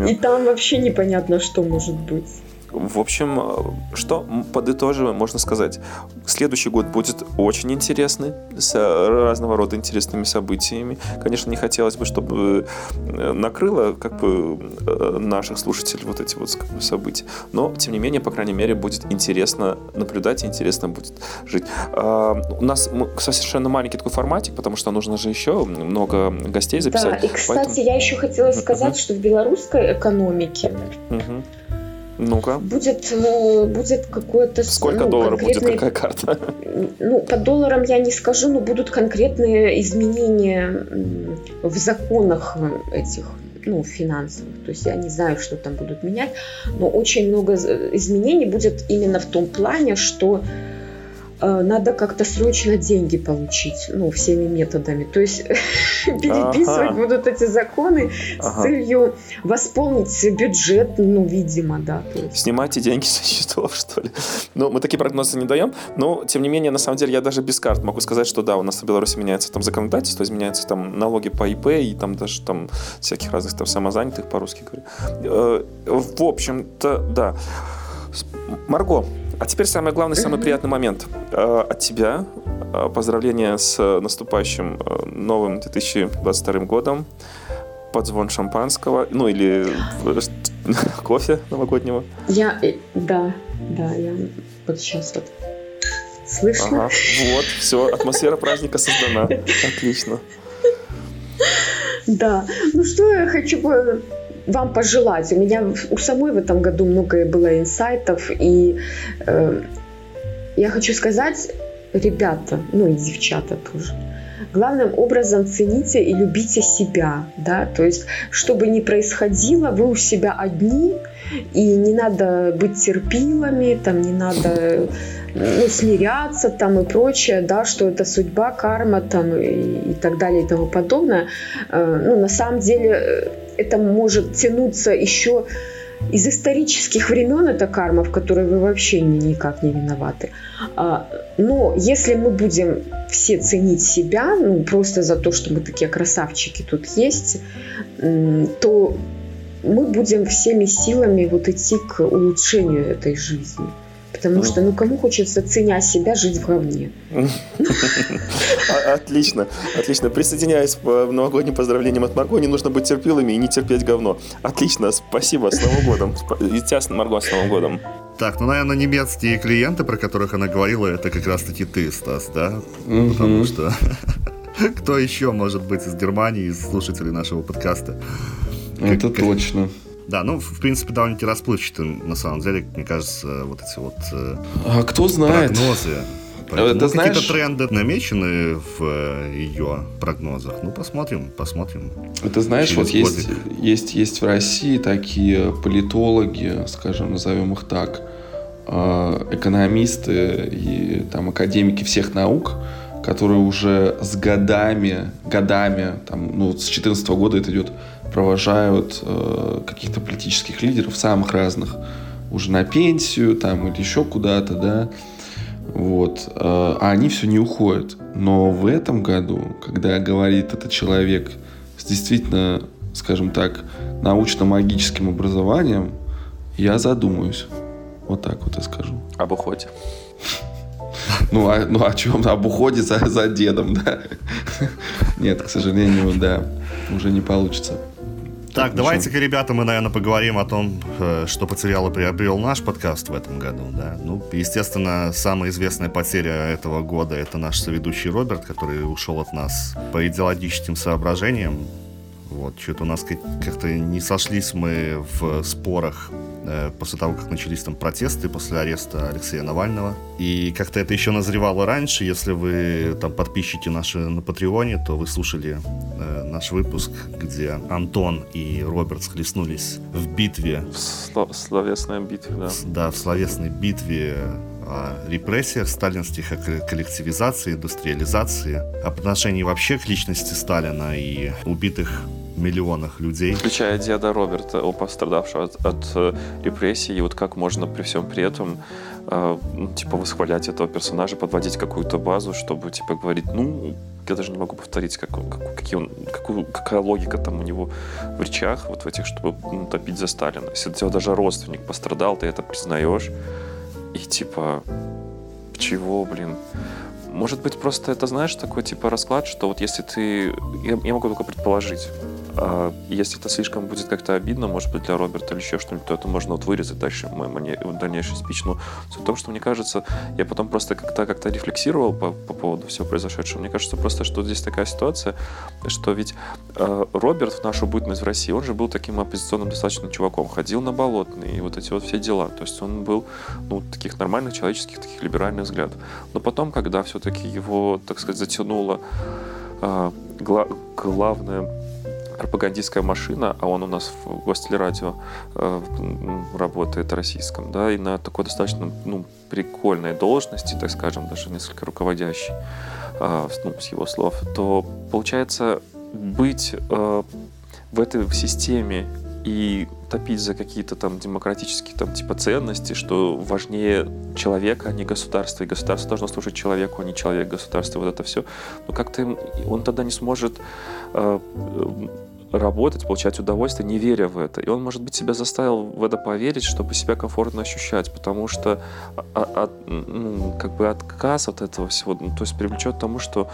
И там вообще непонятно, что может быть. В общем, э, что подытоживаем, можно сказать, следующий год будет очень интересный, с разного рода интересными событиями. Конечно, не хотелось бы, чтобы э, накрыло как бы э, наших слушателей вот эти вот как бы, события, но, тем не менее, по крайней мере, будет интересно наблюдать и интересно будет жить. А, у нас совершенно маленький такой форматик, потому что нужно же еще много гостей записать. Да, и, кстати, поэтому... я еще хотела сказать, uh-huh. что в белорусской экономике uh-huh ну-ка. Будет, э, будет какое-то... Сколько ну, долларов конкретные... будет какая карта? Ну, по долларам я не скажу, но будут конкретные изменения в законах этих ну, финансовых. То есть я не знаю, что там будут менять, но очень много изменений будет именно в том плане, что э, надо как-то срочно деньги получить, ну, всеми методами. То есть переписывать ага. будут эти законы ага. с целью восполнить бюджет, ну, видимо, да. есть. Снимайте деньги со счетов, что ли. Ну, мы такие прогнозы не даем, но, тем не менее, на самом деле, я даже без карт могу сказать, что да, у нас в Беларуси меняется там законодательство, изменяются там налоги по ИП и там даже там всяких разных там самозанятых, по-русски говорю. Э, в общем-то, да. Марго, а теперь самый главный, самый приятный момент э, от тебя. Э, поздравления с наступающим э, новым 2022 годом. Подзвон шампанского, ну или кофе новогоднего. Я, да, да, я вот сейчас вот слышно. Ага, вот, все, атмосфера праздника создана. Отлично. Да, ну что я хочу вам пожелать? У меня у самой в этом году много было инсайтов, и э, я хочу сказать, ребята, ну и девчата тоже, главным образом цените и любите себя, да, то есть, что бы ни происходило, вы у себя одни, и не надо быть терпилами, там не надо ну, смиряться там и прочее, да, что это судьба, карма там и, и так далее и тому подобное. Э, ну, на самом деле э, это может тянуться еще из исторических времен это карма, в которой вы вообще никак не виноваты. А, но если мы будем все ценить себя, ну просто за то, что мы такие красавчики тут есть, то мы будем всеми силами вот идти к улучшению этой жизни. Потому ну. что, ну, кому хочется, ценя себя, жить в говне? Отлично, отлично. Присоединяюсь к новогодним поздравлениям от Марго. Не нужно быть терпилами и не терпеть говно. Отлично, спасибо, с Новым годом. И тебя, Марго, с Новым годом. Так, ну, наверное, немецкие клиенты, про которых она говорила, это как раз-таки ты, Стас, да? Потому что кто еще может быть из Германии, из слушателей нашего подкаста? Это точно. Да, ну, в принципе, довольно-таки расплывчато, на самом деле, мне кажется, вот эти вот э, а кто знает? прогнозы. Поэтому, Это, ну, знаешь... Какие-то тренды намечены в э, ее прогнозах. Ну, посмотрим, посмотрим. Это знаешь, вот есть, есть, есть в России такие политологи, скажем, назовем их так, э, экономисты и там академики всех наук, которые уже с годами, годами, там, ну, с 2014 года это идет провожают э, каких-то политических лидеров, самых разных, уже на пенсию там или еще куда-то, да, вот, э, а они все не уходят. Но в этом году, когда говорит этот человек с действительно, скажем так, научно-магическим образованием, я задумаюсь. Вот так вот я скажу. Об уходе. Ну, а, ну о чем? Об уходе за, за дедом, да? Нет, к сожалению, да, уже не получится. Так, давайте-ка, ребята, мы, наверное, поговорим о том, э, что потерял и приобрел наш подкаст в этом году. Да? Ну, естественно, самая известная потеря этого года это наш соведущий Роберт, который ушел от нас по идеологическим соображениям. Вот, что-то у нас как-то не сошлись мы в спорах Э, после того, как начались там протесты после ареста Алексея Навального. И как-то это еще назревало раньше. Если вы там подписчики наши на Патреоне, то вы слушали э, наш выпуск, где Антон и Роберт схлестнулись в битве. В сло- словесной битве, да. Да, в словесной битве репрессиях сталинских, коллективизации, индустриализации, об отношении вообще к личности Сталина и убитых миллионах людей. Включая деда Роберта, пострадавшего от, от э, репрессий, и вот как можно при всем при этом э, ну, типа восхвалять этого персонажа, подводить какую-то базу, чтобы типа говорить, ну, я даже не могу повторить, как, как, какие он, какую, какая логика там у него в речах, вот в этих, чтобы ну, топить за Сталина. Если у тебя даже родственник пострадал, ты это признаешь, и типа, чего, блин? Может быть, просто это, знаешь, такой типа расклад, что вот если ты... Я, я могу только предположить. А если это слишком будет как-то обидно, может быть, для Роберта или еще что-нибудь, то это можно вот вырезать дальше в мой дальнейший спич. Но суть в том, что мне кажется, я потом просто как-то как рефлексировал по, по поводу всего произошедшего. Мне кажется просто, что здесь такая ситуация, что ведь э, Роберт в нашу бытность в России, он же был таким оппозиционным достаточно чуваком, ходил на болотные и вот эти вот все дела. То есть он был, ну, таких нормальных человеческих, таких либеральных взглядов. Но потом, когда все-таки его, так сказать, затянуло э, гла- главное пропагандистская машина, а он у нас в гостелерадио э, работает российском, да, и на такой достаточно ну, прикольной должности, так скажем, даже несколько руководящей, э, ну, с его слов, то получается быть э, в этой системе и топить за какие-то там демократические там типа ценности, что важнее человека, а не государства, и государство должно служить человеку, а не человек государства, вот это все. Но как-то он тогда не сможет э, работать, получать удовольствие, не веря в это. И он, может быть, себя заставил в это поверить, чтобы себя комфортно ощущать, потому что от, а, а, ну, как бы отказ от этого всего, ну, то есть привлечет к тому, что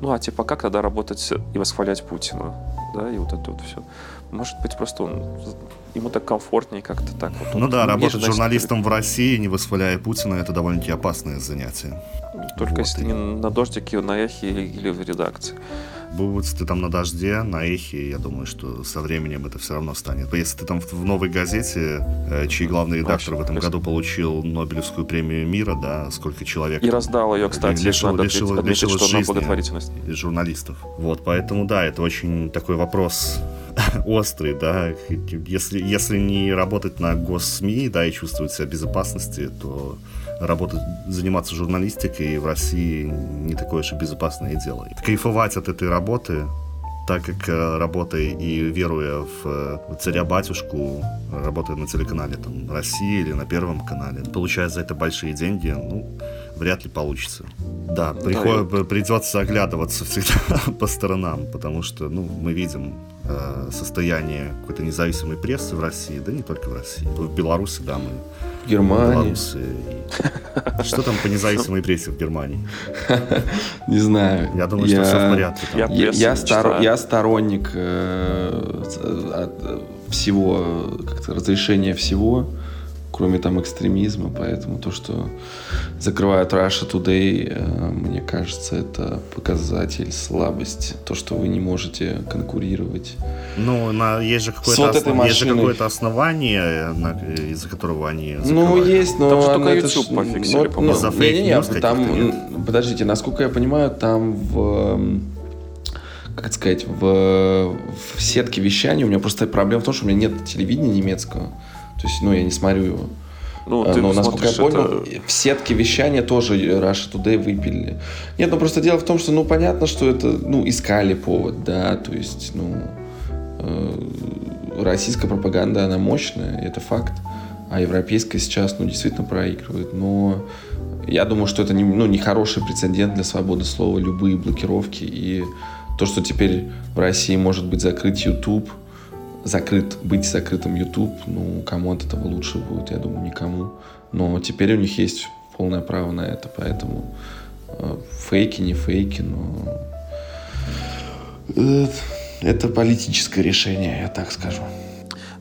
ну а типа как тогда работать и восхвалять Путина, да, и вот это вот все. Может быть, просто он, ему так комфортнее как-то так. Вот ну да, работать журналистом в России, не восхваляя Путина, это довольно-таки опасное занятие. Только вот, если и... не на дождике, на эхе или, или в редакции будь ты там на дожде, на эхе, я думаю, что со временем это все равно станет. Если ты там в новой газете, э, чей главный редактор в этом году получил Нобелевскую премию мира, да, сколько человек... И раздал ее, кстати, лишил, надо лишил, отметить, лишил что жизни благотворительность. Журналистов. Вот, поэтому, да, это очень такой вопрос острый, да, если, если не работать на госсми, да, и чувствовать себя в безопасности, то работать, заниматься журналистикой в России не такое уж и безопасное дело. Кайфовать от этой работы, так как э, работая и веруя в э, царя-батюшку, работая на телеканале там, России или на Первом канале, получая за это большие деньги, ну, вряд ли получится. Да, приход, да, придется оглядываться всегда по сторонам, потому что, ну, мы видим э, состояние какой-то независимой прессы в России, да не только в России. В Беларуси, да, мы Германии. Белорусы. Что там по независимой прессе в Германии? Не знаю. Я думаю, что все в порядке. Я сторонник э, всего, как-то разрешения всего кроме там экстремизма, поэтому то, что закрывают Russia Today, э, мне кажется, это показатель слабости. То, что вы не можете конкурировать. Ну, на, есть же какое-то, вот основ... есть же какое-то основание, на... из-за которого они закрывают. Ну, есть, но... Там же только YouTube это... пофиксили, ну, ну, не, не, не, там, подождите, насколько я понимаю, там в как сказать, в, в сетке вещания у меня просто проблема в том, что у меня нет телевидения немецкого. То есть, ну, я не смотрю его. Ну, а, ты Но, насколько я понял, это... в сетке вещания тоже Russia Today выпили. Нет, ну просто дело в том, что, ну, понятно, что это, ну, искали повод, да, то есть, ну, э, российская пропаганда, она мощная, это факт. А европейская сейчас, ну, действительно проигрывает. Но я думаю, что это не, ну, не хороший прецедент для свободы слова, любые блокировки. И то, что теперь в России может быть закрыть YouTube – закрыт, быть закрытым YouTube, ну, кому от этого лучше будет, я думаю, никому. Но теперь у них есть полное право на это, поэтому э, фейки, не фейки, но э, это политическое решение, я так скажу.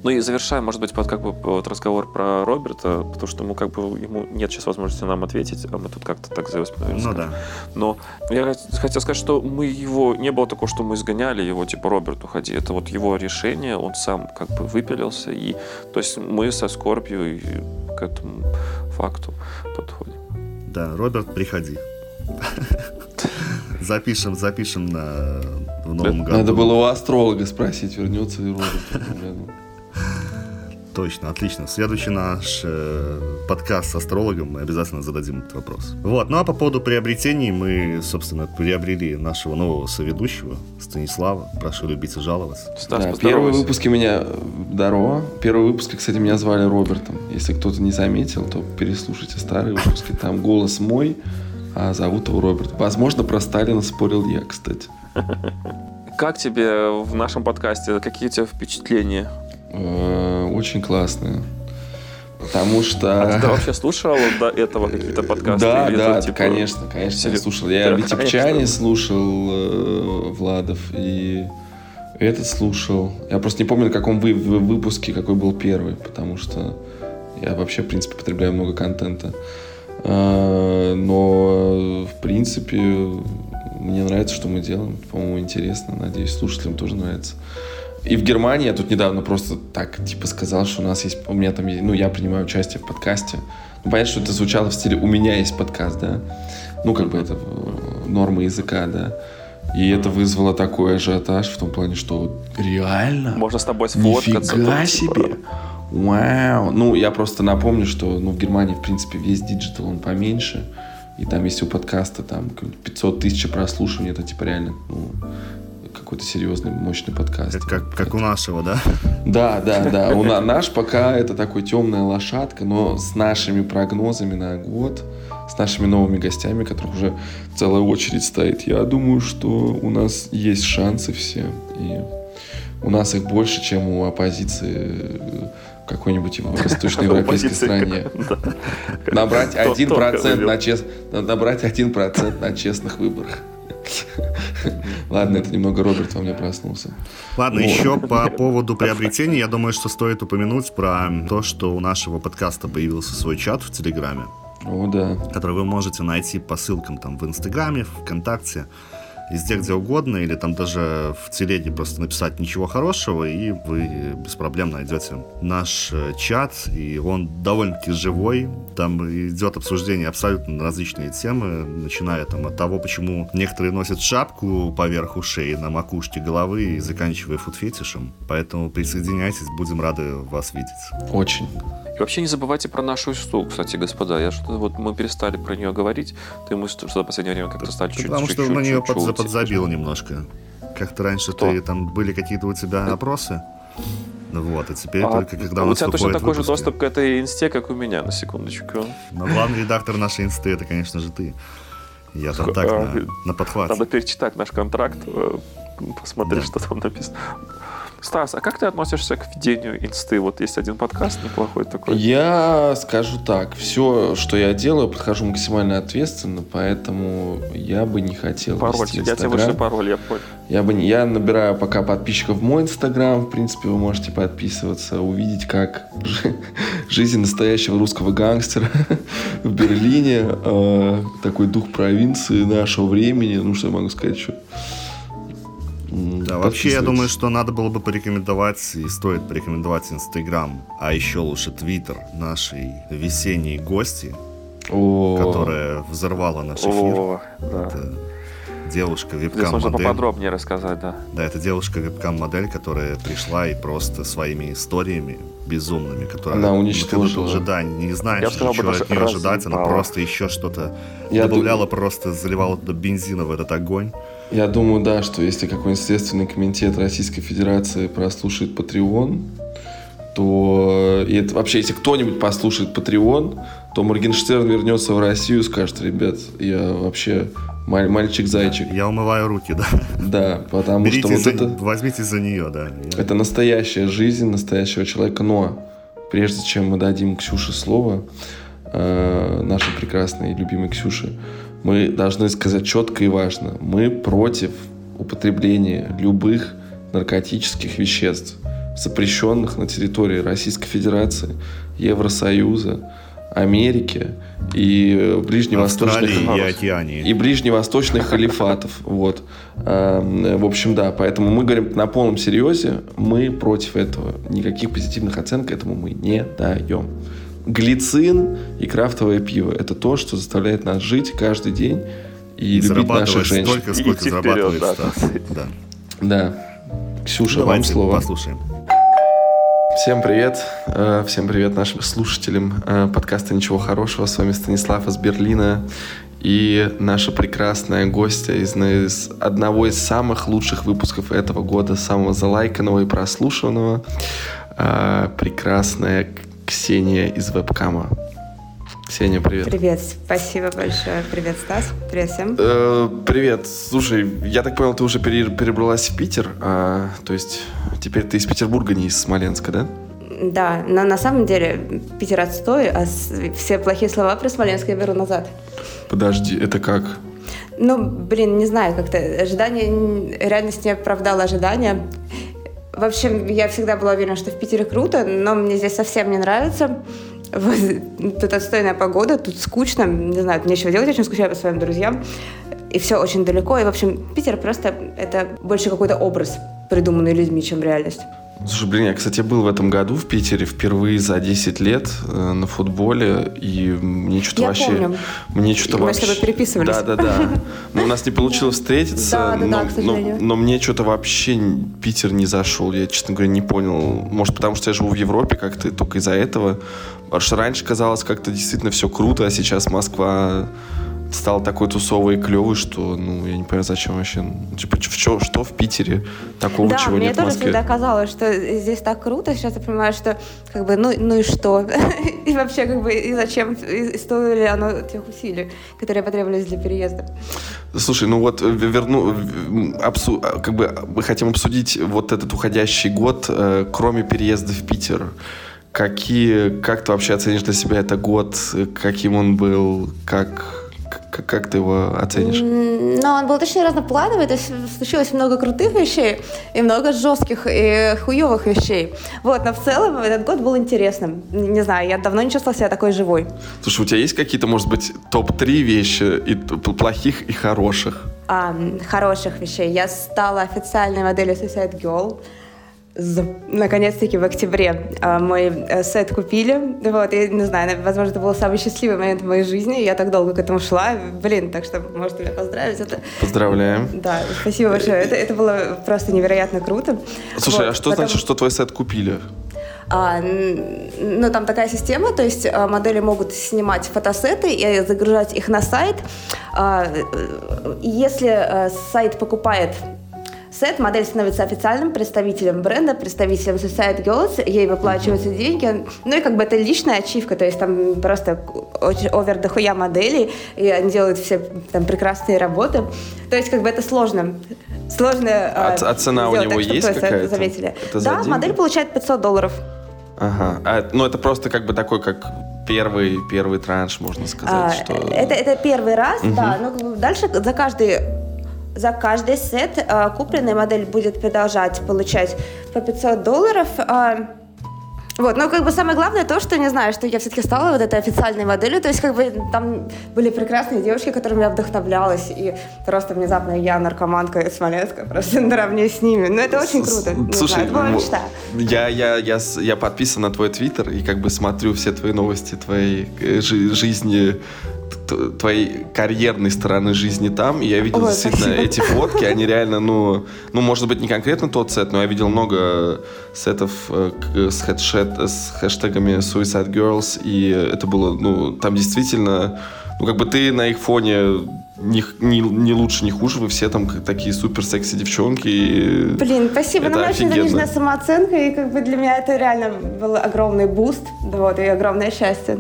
Ну и завершая, может быть, под как бы вот разговор про Роберта, потому что ему как бы ему нет сейчас возможности нам ответить, а мы тут как-то так завоспоминаем. Ну да. Но я хотел сказать, что мы его не было такого, что мы изгоняли его, типа Роберт уходи. Это вот его решение, он сам как бы выпилился и то есть мы со скорбью к этому факту подходим. Да, Роберт, приходи. Запишем, запишем на в новом году. Надо было у астролога спросить, вернется ли Роберт. Точно, отлично. Следующий наш э, подкаст с астрологом мы обязательно зададим этот вопрос. Вот, ну а по поводу приобретений мы, собственно, приобрели нашего нового соведущего Станислава. Прошу любить и жаловаться. Стас, да, первые выпуски меня... Здорово. Первые выпуски, кстати, меня звали Робертом. Если кто-то не заметил, то переслушайте старые выпуски. Там голос мой, а зовут его Роберт. Возможно, про Сталина спорил я, кстати. Как тебе в нашем подкасте? Какие у тебя впечатления? Э, очень классные. Потому что... А ты вообще слушал до этого какие-то подкасты? Да, да, типа... конечно, конечно, я слушал. Я да, Витебчане слушал э, Владов и этот слушал. Я просто не помню, на каком вы, вы, выпуске, какой был первый, потому что я вообще, в принципе, потребляю много контента. Э, но, в принципе, мне нравится, что мы делаем. По-моему, интересно. Надеюсь, слушателям тоже нравится. И в Германии я тут недавно просто так, типа, сказал, что у нас есть, у меня там, ну, я принимаю участие в подкасте. Ну, понятно, что это звучало в стиле «у меня есть подкаст», да? Ну, как бы это э, норма языка, да? И это вызвало такой ажиотаж в том плане, что реально? Можно с тобой сфоткаться. Нифига тут, себе! типа. Вау! Ну, я просто напомню, что ну, в Германии, в принципе, весь digital, он поменьше. И там, если у подкаста там 500 тысяч прослушиваний, это типа реально ну, какой-то серьезный, мощный подкаст. Это как, как у нашего, да? Да, да, да. У на- наш пока это такой темная лошадка, но с нашими прогнозами на год, с нашими новыми гостями, которых уже целая очередь стоит, я думаю, что у нас есть шансы все. И у нас их больше, чем у оппозиции в какой-нибудь восточноевропейской стране. Набрать Кто- один кто процент говорил? на чест... набрать один процент на честных выборах. Ладно, это немного Роберт во мне проснулся. Ладно, Вот. еще по поводу приобретений, я думаю, что стоит упомянуть про то, что у нашего подкаста появился свой чат в Телеграме, О, да. который вы можете найти по ссылкам там в Инстаграме, ВКонтакте, везде, где угодно, или там даже в телеге просто написать ничего хорошего, и вы без проблем найдете наш э, чат, и он довольно-таки живой, там идет обсуждение абсолютно различные темы, начиная там от того, почему некоторые носят шапку поверх ушей на макушке головы и заканчивая фуд-фетишем, поэтому присоединяйтесь, будем рады вас видеть. Очень. И вообще не забывайте про нашу ИСТУ, кстати, господа. Я что-то вот мы перестали про нее говорить. Ты мы что-то в последнее время как-то стали чуть-чуть. Потому что чуть-чуть- на нее чуть-чуть, подза- типа, подзабило немножко. Как-то раньше Кто? ты там были какие-то у тебя опросы. Ну Вот, и теперь А, только когда у у нас тебя точно такой же выпуски. доступ к этой инсте, как у меня, на секундочку. Но главный редактор нашей инсты это, конечно же, ты. Я там так А, на, на подхвате. Надо перечитать наш контракт, э, посмотреть, Да. что там написано. Стас, а как ты относишься к ведению инсты? Вот есть один подкаст неплохой такой. Я скажу так, все, что я делаю, подхожу максимально ответственно, поэтому я бы не хотел Пароль, я тебе вышлю пароль, я понял. Я бы не, я набираю пока подписчиков в мой инстаграм, в принципе, вы можете подписываться, увидеть, как жи- жизнь настоящего русского гангстера в Берлине, э, такой дух провинции нашего времени, ну что я могу сказать еще. Да, вообще, я думаю, что надо было бы порекомендовать, и стоит порекомендовать Инстаграм, а еще лучше Твиттер нашей весенней гости, О, которая взорвала наш эфир. О, да. Это девушка, Здесь нужно вебкам-модель. поподробнее рассказать, да. Да, это девушка вебкам-модель, которая пришла и просто своими историями безумными, которые... Она уничтожила. уже, да, не знаешь, Я бы сказал, от нее ожидать, она просто еще что-то Я добавляла, просто заливала туда бензина в этот огонь. Я думаю, да, что если какой-нибудь следственный комитет Российской Федерации прослушает Patreon, то... И это, вообще, если кто-нибудь послушает Patreon, то Моргенштерн вернется в Россию и скажет, ребят, я вообще мальчик-зайчик. Я умываю руки, да. Да, потому Берите что вот за- это... Возьмите за нее, да. Я- Это настоящая жизнь настоящего человека. Но прежде чем мы дадим Ксюше слово, э, нашей прекрасной и любимой Ксюше, мы должны сказать четко и важно. Мы против употребления любых наркотических веществ, запрещенных на территории Российской Федерации, Евросоюза, Америки и э, ближневосточных и Океании. и ближневосточных халифатов. Вот. Эм, В общем, да, поэтому мы говорим на полном серьезе, мы против этого. Никаких позитивных оценок этому мы не даем. Глицин и крафтовое пиво – это то, что заставляет нас жить каждый день и, И любить наших женщин. столько, сколько Идти зарабатывает вперед, да. Да. Да. Ксюша, вам Давайте слово. послушаем. Всем привет. Э, Всем привет нашим слушателям э, подкаста «Ничего хорошего». С вами Станислав из Берлина и наша прекрасная гостья из, из одного из самых лучших выпусков этого года, самого залайканного и прослушанного, э, прекрасная Ксения из вебкама. Ксения, привет. Привет, спасибо большое. Привет, Стас. Привет всем. Э, привет. Слушай, я так понял, ты уже пере- перебралась в Питер, а, то есть теперь ты из Петербурга, не из Смоленска, да? Да, но на самом деле Питер отстой, а все плохие слова про Смоленск я беру назад. Подожди, это как? Ну, блин, не знаю, как-то ожидание, реальность не оправдала ожидания. В общем, я всегда была уверена, что в Питере круто, но мне здесь совсем не нравится. Вот, Тут отстойная погода, тут скучно, не знаю, тут нечего делать, очень скучаю по своим друзьям. И все очень далеко. И, в общем, Питер просто это больше какой-то образ, придуманный людьми, чем реальность. Слушай, блин, я, кстати, был в этом году в Питере впервые за 10 лет э, на футболе, и мне что-то Я вообще... помню. Мне что-то Мы с вообще... тобой переписывались. Да, да, да. Но у нас не получилось встретиться, Да, да, но, да, но, но мне что-то вообще Питер не зашел. Я, честно говоря, не понял. Может, потому что я живу в Европе как-то, только из-за этого. Потому что раньше казалось как-то действительно все круто, а сейчас Москва стала такой тусовой и клевой, что, ну, я не понимаю, зачем вообще. Ну, Типа, в чё- что в Питере такого, Да, чего мне нет в тоже Москве? всегда казалось, что здесь так круто. Сейчас я понимаю, что как бы, ну, ну и что? И вообще, как бы, и зачем? И стоило ли оно тех усилий, которые потребовались для переезда? Слушай, ну вот э, верну, обсу- а, как бы мы хотим обсудить вот этот уходящий год, э, кроме переезда в Питер. Какие, как ты вообще оценишь для себя этот год? Э, Каким он был? Как, как, как ты его оценишь? Но он был очень разноплановый, то есть случилось много крутых вещей и много жестких и хуевых вещей. Вот, но в целом этот год был интересным. Не знаю, я давно не чувствовала себя такой живой. Слушай, у тебя есть какие-то, может быть, топ-3 вещи и плохих и хороших? А, хороших вещей. Я стала официальной моделью Suicide Girl. Наконец-таки в октябре а, мой э, сет купили. Вот, я не знаю, на- возможно, это был самый счастливый момент в моей жизни. Я так долго к этому шла. Блин, так что можете меня поздравить. Это, Поздравляем. да, спасибо большое. Это, это было просто невероятно круто. Слушай, Вот, а что потом- значит, что твой сет купили? а, ну, там такая система, то есть а, модели могут снимать фотосеты и загружать их на сайт. А, э, если э, сайт покупает сет, модель становится официальным представителем бренда, представителем Suicide Girls, ей выплачиваются деньги. Ну и как бы это личная ачивка, то есть там просто очень овер дохуя моделей, и они делают все там прекрасные работы. То есть как бы это сложно. Сложно А а цена у сделать него так, есть какая-то? заметили. Это да, деньги? модель получает 500 долларов. Ага. А, ну, это просто как бы такой, как первый, первый транш, можно сказать, А, что... это, это первый раз, да. Но бы дальше за каждый за каждый сет а, купленная модель будет продолжать получать по 500 долларов. а, вот, но как бы самое главное то, что, не знаю, что я все-таки стала вот этой официальной моделью, то есть как бы там были прекрасные девушки, которыми я вдохновлялась, и просто внезапно я наркоманка из Смоленска, просто наравне с ними. Но это очень круто. Слушай, знаю, это была ну, мечта. я, я, я, я подписан на твой твиттер и как бы смотрю все твои новости, твоей э, жи- жизни, твоей карьерной стороны жизни там. И я видел Ой, действительно спасибо. эти фотки, они реально, ну, ну, может быть, не конкретно тот сет, но я видел много сетов э, с, хэдшет- с хэштегами Suicide Girls, и это было, ну, там действительно, ну, как бы ты на их фоне не, не, не лучше, не хуже, вы все там такие супер секси девчонки. Блин, спасибо. Это Ну, у меня очень заниженная самооценка, и как бы для меня это реально был огромный boost, да, вот, и огромное счастье.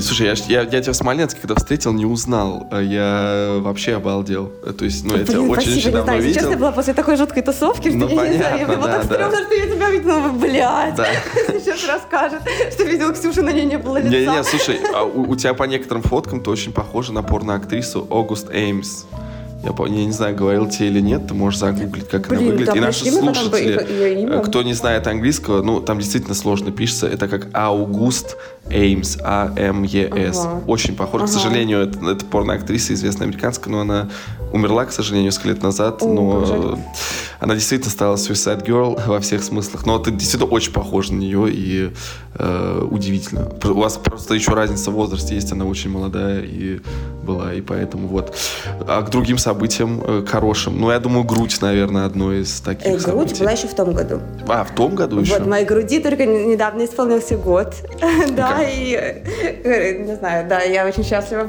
Слушай, я, я, я тебя в Смоленске, когда встретил, не узнал. А Я вообще обалдел. То есть, ну, я тебя Блин, очень, спасибо, очень не давно знаю, видел. я была после такой жуткой тусовки, что Ну, я не знаю, понятно, мне было да, так да. стрёмно, что я тебя видела, блядь. Да. Сейчас расскажет, что видел Ксюшу, на ней не было лица. Не-не, слушай, а у, у тебя по некоторым фоткам ты очень похожа на порноактрису Огуст Эймс. Я, я не знаю, говорил тебе или нет, ты можешь загуглить, как она Блин, выглядит. да, И наши слушатели, имя. э, кто не знает английского, ну, там действительно сложно пишется. Это как Аугуст Эймс, А-М-Е-С. Ага. Очень похоже. К Ага. сожалению, это, это порноактриса, известная американская, но она умерла, к сожалению, несколько лет назад. О, но она действительно стала Suicide Girl во всех смыслах. Но ты действительно очень похожа на нее и э, удивительно. У вас просто еще разница в возрасте есть, она очень молодая и была, и поэтому вот. А к другим событиям э, к хорошим, ну, я думаю, грудь, наверное, одно из таких Э, грудь событий. была еще в том году. А, в том году еще? Вот моей груди только недавно исполнился год. Да, И э, не знаю, да, я очень счастлива,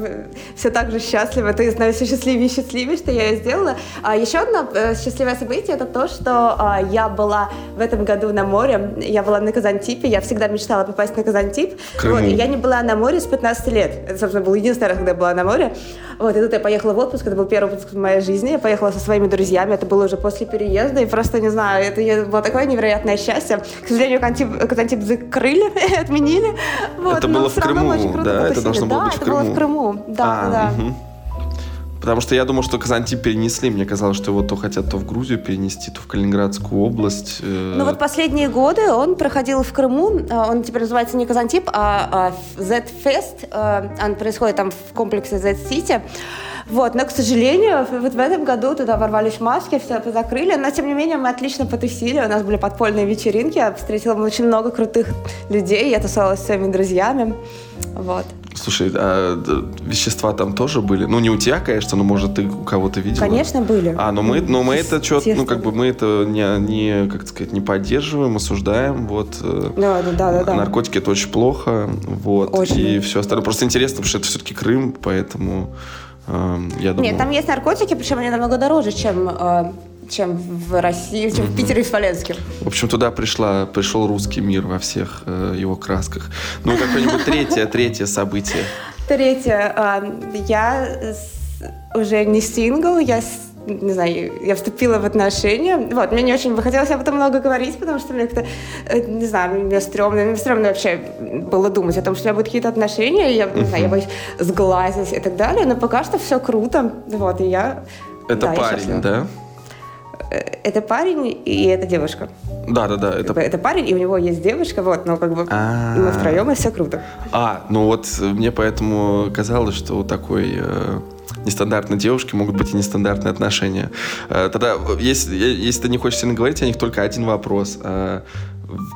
все так же счастлива. Ты становишься счастливее и счастливее, что я ее сделала. А еще одно э, счастливое событие это то, что а, я была в этом году на море. Я была на Казантипе. Я всегда мечтала попасть на Казантип. Вот, и я не была на море с 15 лет. Это, собственно, был единственный раз, когда я была на море. Вот, и тут я поехала в отпуск. Это был первый отпуск в моей жизни. Я поехала со своими друзьями. Это было уже после переезда. И просто, не знаю, это было такое невероятное счастье. К сожалению, Казантип, Казантип закрыли, отменили. Вот, Это было в Крыму, да? Это должно было да, быть в это было Крыму. в Крыму. Да, да. Потому что я думал, что Казантип перенесли. Мне казалось, что его то хотят то в Грузию перенести, то в Калининградскую область. Э. Ну вот последние годы он проходил в Крыму. А, он теперь называется не Казантип, а Z-Fest. А, он происходит там в комплексе Z-City. Вот, но, к сожалению, вот в этом году туда ворвались маски, все закрыли, но, тем не менее, мы отлично потусили, у нас были подпольные вечеринки, я встретила очень много крутых людей, я тусовалась с своими друзьями, вот. Слушай, а вещества там тоже были? Ну, не у тебя, конечно, но, может, ты у кого-то видела? Конечно, были. А, но мы, но мы это что ну, как бы мы это не, не, как сказать, не поддерживаем, осуждаем, вот. Э, да, да, да, да. Наркотики это очень плохо, вот. Очень. И все остальное. Просто интересно, потому что это все-таки Крым, поэтому я думаю... Нет, там есть наркотики, причем они намного дороже, чем э, чем в России, чем в Питере и в Смоленске. В общем, туда пришла, пришел русский мир во всех э, его красках. Ну, какое-нибудь третье, третье событие. Третье. Э, я уже не сингл, я не знаю, я вступила в отношения. Вот, мне не очень бы хотелось об этом много говорить, потому что мне как-то, э, не знаю, мне стрёмно, мне стрёмно вообще было думать о том, что у меня будут какие-то отношения, я, не знаю, я боюсь сглазить и так далее, но пока что все круто, вот, и я... Это да, парень, да? Э, это парень и это девушка. Да, да, да. Это... это парень, и у него есть девушка, вот, но как бы А-а-а. мы втроем, и все круто. А, ну вот мне поэтому казалось, что такой э, нестандартные девушки, могут быть и нестандартные отношения. Э, тогда, если, если ты не хочешь сильно говорить о них, только один вопрос. Э,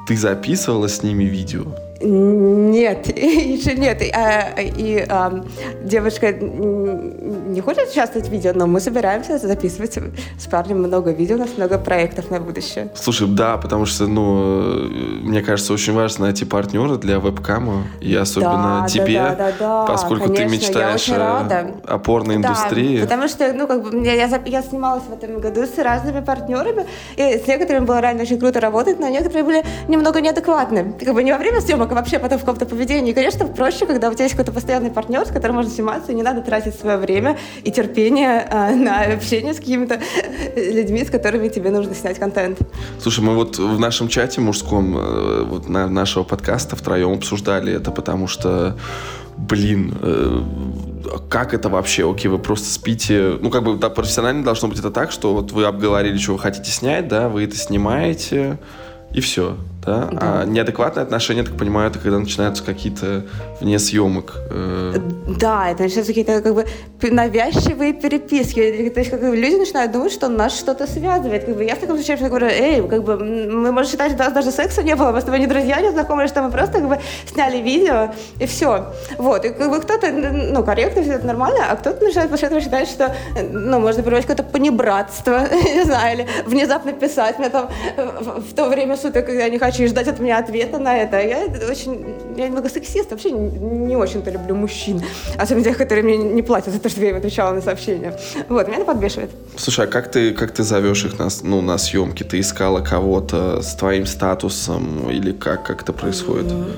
ты записывала с ними видео? Нет, еще нет. А, и а, девушка не хочет участвовать в видео, но мы собираемся записывать с парнем много видео, у нас много проектов на будущее. Слушай, да, потому что, ну, мне кажется, очень важно найти партнера для вебкама, и особенно да, тебе, да, да, да, поскольку конечно, ты мечтаешь о порноиндустрии. Да, потому что, ну, как бы, я, я снималась в этом году с разными партнерами, и с некоторыми было реально очень круто работать, но некоторые были немного неадекватны. Как бы не во время съемок, а вообще потом в каком-то поведении. Конечно, проще, когда у тебя есть какой-то постоянный партнер, с которым можно сниматься, и не надо тратить свое время и терпение э, на общение с какими-то людьми, с которыми тебе нужно снять контент. Слушай, мы вот в нашем чате мужском, э, вот на нашего подкаста втроем обсуждали это, потому что блин, э, как это вообще? Окей, вы просто спите. Ну, как бы, да, профессионально должно быть это так, что вот вы обговорили, что вы хотите снять, да, вы это снимаете, и все да? да. А неадекватное отношение, так понимаю, это когда начинаются какие-то вне съемок. Э... Да, это начинаются какие-то как бы навязчивые переписки. То есть как бы, люди начинают думать, что нас что-то связывает. Как бы, я в таком случае говорю, эй, как бы, мы можем считать, что у нас даже секса не было, мы с тобой не друзья, не знакомы, что мы просто как бы сняли видео, и все. Вот, и как бы кто-то, ну, корректно, все это нормально, а кто-то начинает после этого считать, что, ну, можно проявить какое-то понебратство, не знаю, или внезапно писать мне там в то время суток, когда я не хочу хочу и ждать от меня ответа на это. Я очень, я немного сексист, вообще не очень-то люблю мужчин. Особенно тех, которые мне не платят за то, что я им отвечала на сообщения. Вот, меня это подбешивает. Слушай, а как ты, как ты зовешь их на, ну, на съемки? Ты искала кого-то с твоим статусом или как, как это происходит? Mm-hmm.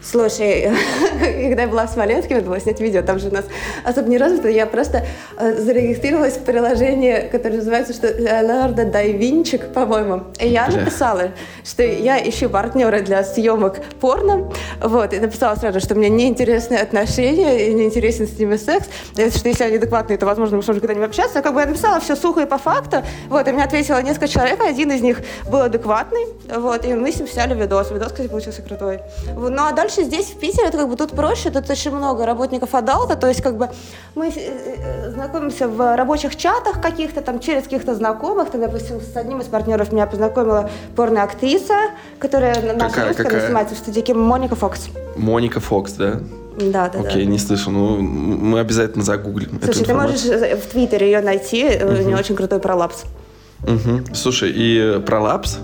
Слушай, когда я была в Смоленске, надо было снять видео, там же у нас особо не развито, я просто э, зарегистрировалась в приложении, которое называется что Леонардо да Винчик, по-моему. И я написала, что я ищу партнера для съемок порно, вот, и написала сразу, что мне неинтересны отношения, и неинтересен с ними секс, и что если они адекватные, то, возможно, мы сможем когда-нибудь общаться. Как бы я написала все сухо и по факту, вот, и мне ответило несколько человек, один из них был адекватный, вот, и мы с ним сняли видос. Видос, кстати, получился крутой. Ну, а дальше дальше здесь, в Питере, это как бы тут проще, тут очень много работников адалта, то есть как бы мы э, э, знакомимся в рабочих чатах каких-то, там, через каких-то знакомых, там, допустим, с одним из партнеров меня познакомила порно-актриса, которая наша русская, снимается в студии Моника Фокс. Моника Фокс, да? Да, да, Окей, да. не слышал. Ну, мы обязательно загуглим. Слушай, ты можешь в Твиттере ее найти, угу. у нее очень крутой пролапс. Угу. Слушай, и пролапс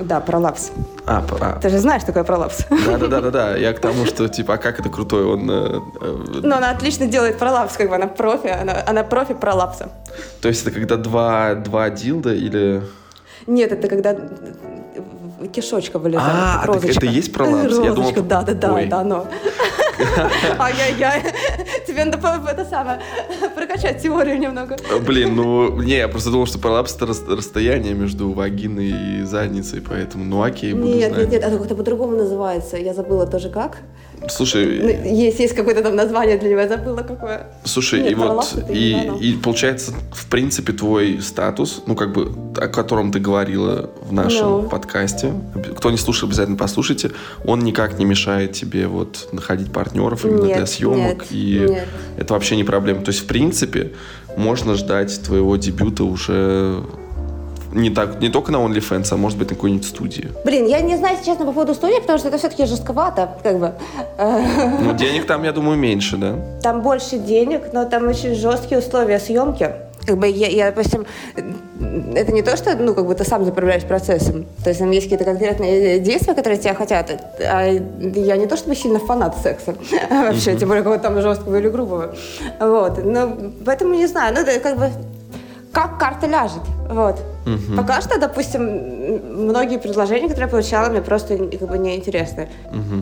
да, пролапс. А, а. Ты же знаешь, такое пролапс. Да, да, да, да, да. Я к тому, что типа, а как это крутой, он. Ну, она отлично делает пролапс, как бы она профи, она, она профи пролапса. То есть это когда два, два дилда или. Нет, это когда кишочка вылезает. А, так это и есть пролапс? Розочка, Я думал, да, да, да, да, но. Ай-яй-яй. Тебе надо это самое, прокачать теорию немного. Блин, ну, не, я просто думал, что пролапс это расстояние между вагиной и задницей, поэтому, ну окей, буду Нет, знать. нет, нет, это как-то по-другому называется. Я забыла тоже как. Слушай, Ну, есть, есть какое-то там название для него, я забыла какое. Слушай, Нет, и вот и, и получается, в принципе, твой статус, ну как бы, о котором ты говорила в нашем Ну. подкасте, кто не слушал, обязательно послушайте, он никак не мешает тебе вот находить партнеров именно Нет, для съемок, нет, и нет. это вообще не проблема. То есть, в принципе, можно ждать твоего дебюта уже не, так, не только на OnlyFans, а может быть на какой-нибудь студии. Блин, я не знаю, если честно, по поводу студии, потому что это все-таки жестковато, как бы. Э, Ну, денег там, я думаю, меньше, да? Там больше денег, но там очень жесткие условия съемки. Как бы я, я, допустим, это не то, что, ну, как бы ты сам заправляешь процессом. То есть там есть какие-то конкретные действия, которые тебя хотят. А я не то, чтобы сильно фанат секса вообще, тем более какого-то там жесткого или грубого. Вот. Но поэтому не знаю, ну, это как бы как карта ляжет. Вот. Пока что, допустим, многие предложения, которые я получала, мне просто как бы неинтересны.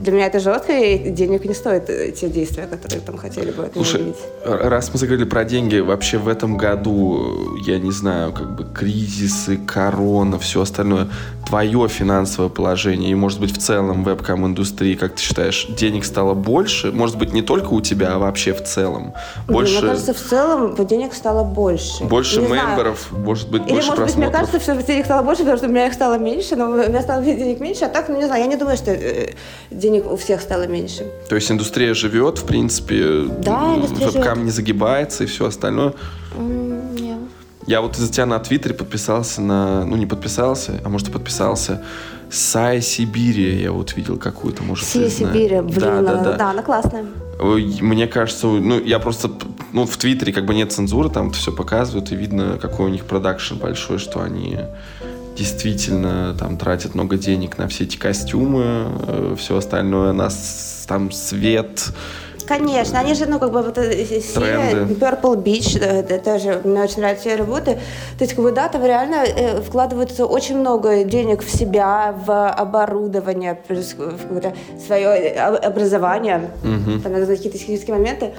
Для меня это жестко, и денег не стоит э, те действия, которые там хотели бы Слушай, видеть. раз мы заговорили про деньги, вообще в этом году, я не знаю, как бы кризисы, корона, все остальное, твое финансовое положение и, может быть, в целом вебкам-индустрии, как ты считаешь, денег стало больше? Может быть, не только у тебя, а вообще в целом? Больше, Мне кажется, в целом денег стало больше. больше Не знаю. мемберов, может быть, Или, больше может быть, просмотров? Кажется, что денег стало больше, потому что у меня их стало меньше, но у меня стало денег меньше, а так, ну, не знаю, я не думаю, что э, денег у всех стало меньше. То есть индустрия живет, в принципе, Да, вебкам не загибается и все остальное. М, не. Я вот из-за тебя на Твиттере подписался на... Ну, не подписался, а может и подписался. Сая Сибири я вот видел какую-то, может, знаешь. Сибири, блин, да, да, да. да, она классная. Мне кажется, ну, я просто... Ну, в Твиттере как бы нет цензуры, там все показывают, и видно, какой у них продакшн большой, что они действительно там тратят много денег на все эти костюмы, все остальное, на там свет, Конечно, они же, ну, как бы, вот э, э, все Тренды. Purple Beach, э, это тоже, мне очень нравятся все работы. То есть, как бы, да, там реально э, вкладывается очень много денег в себя, в оборудование, в какое-то свое э, об- образование. Там надо какие-то технические моменты.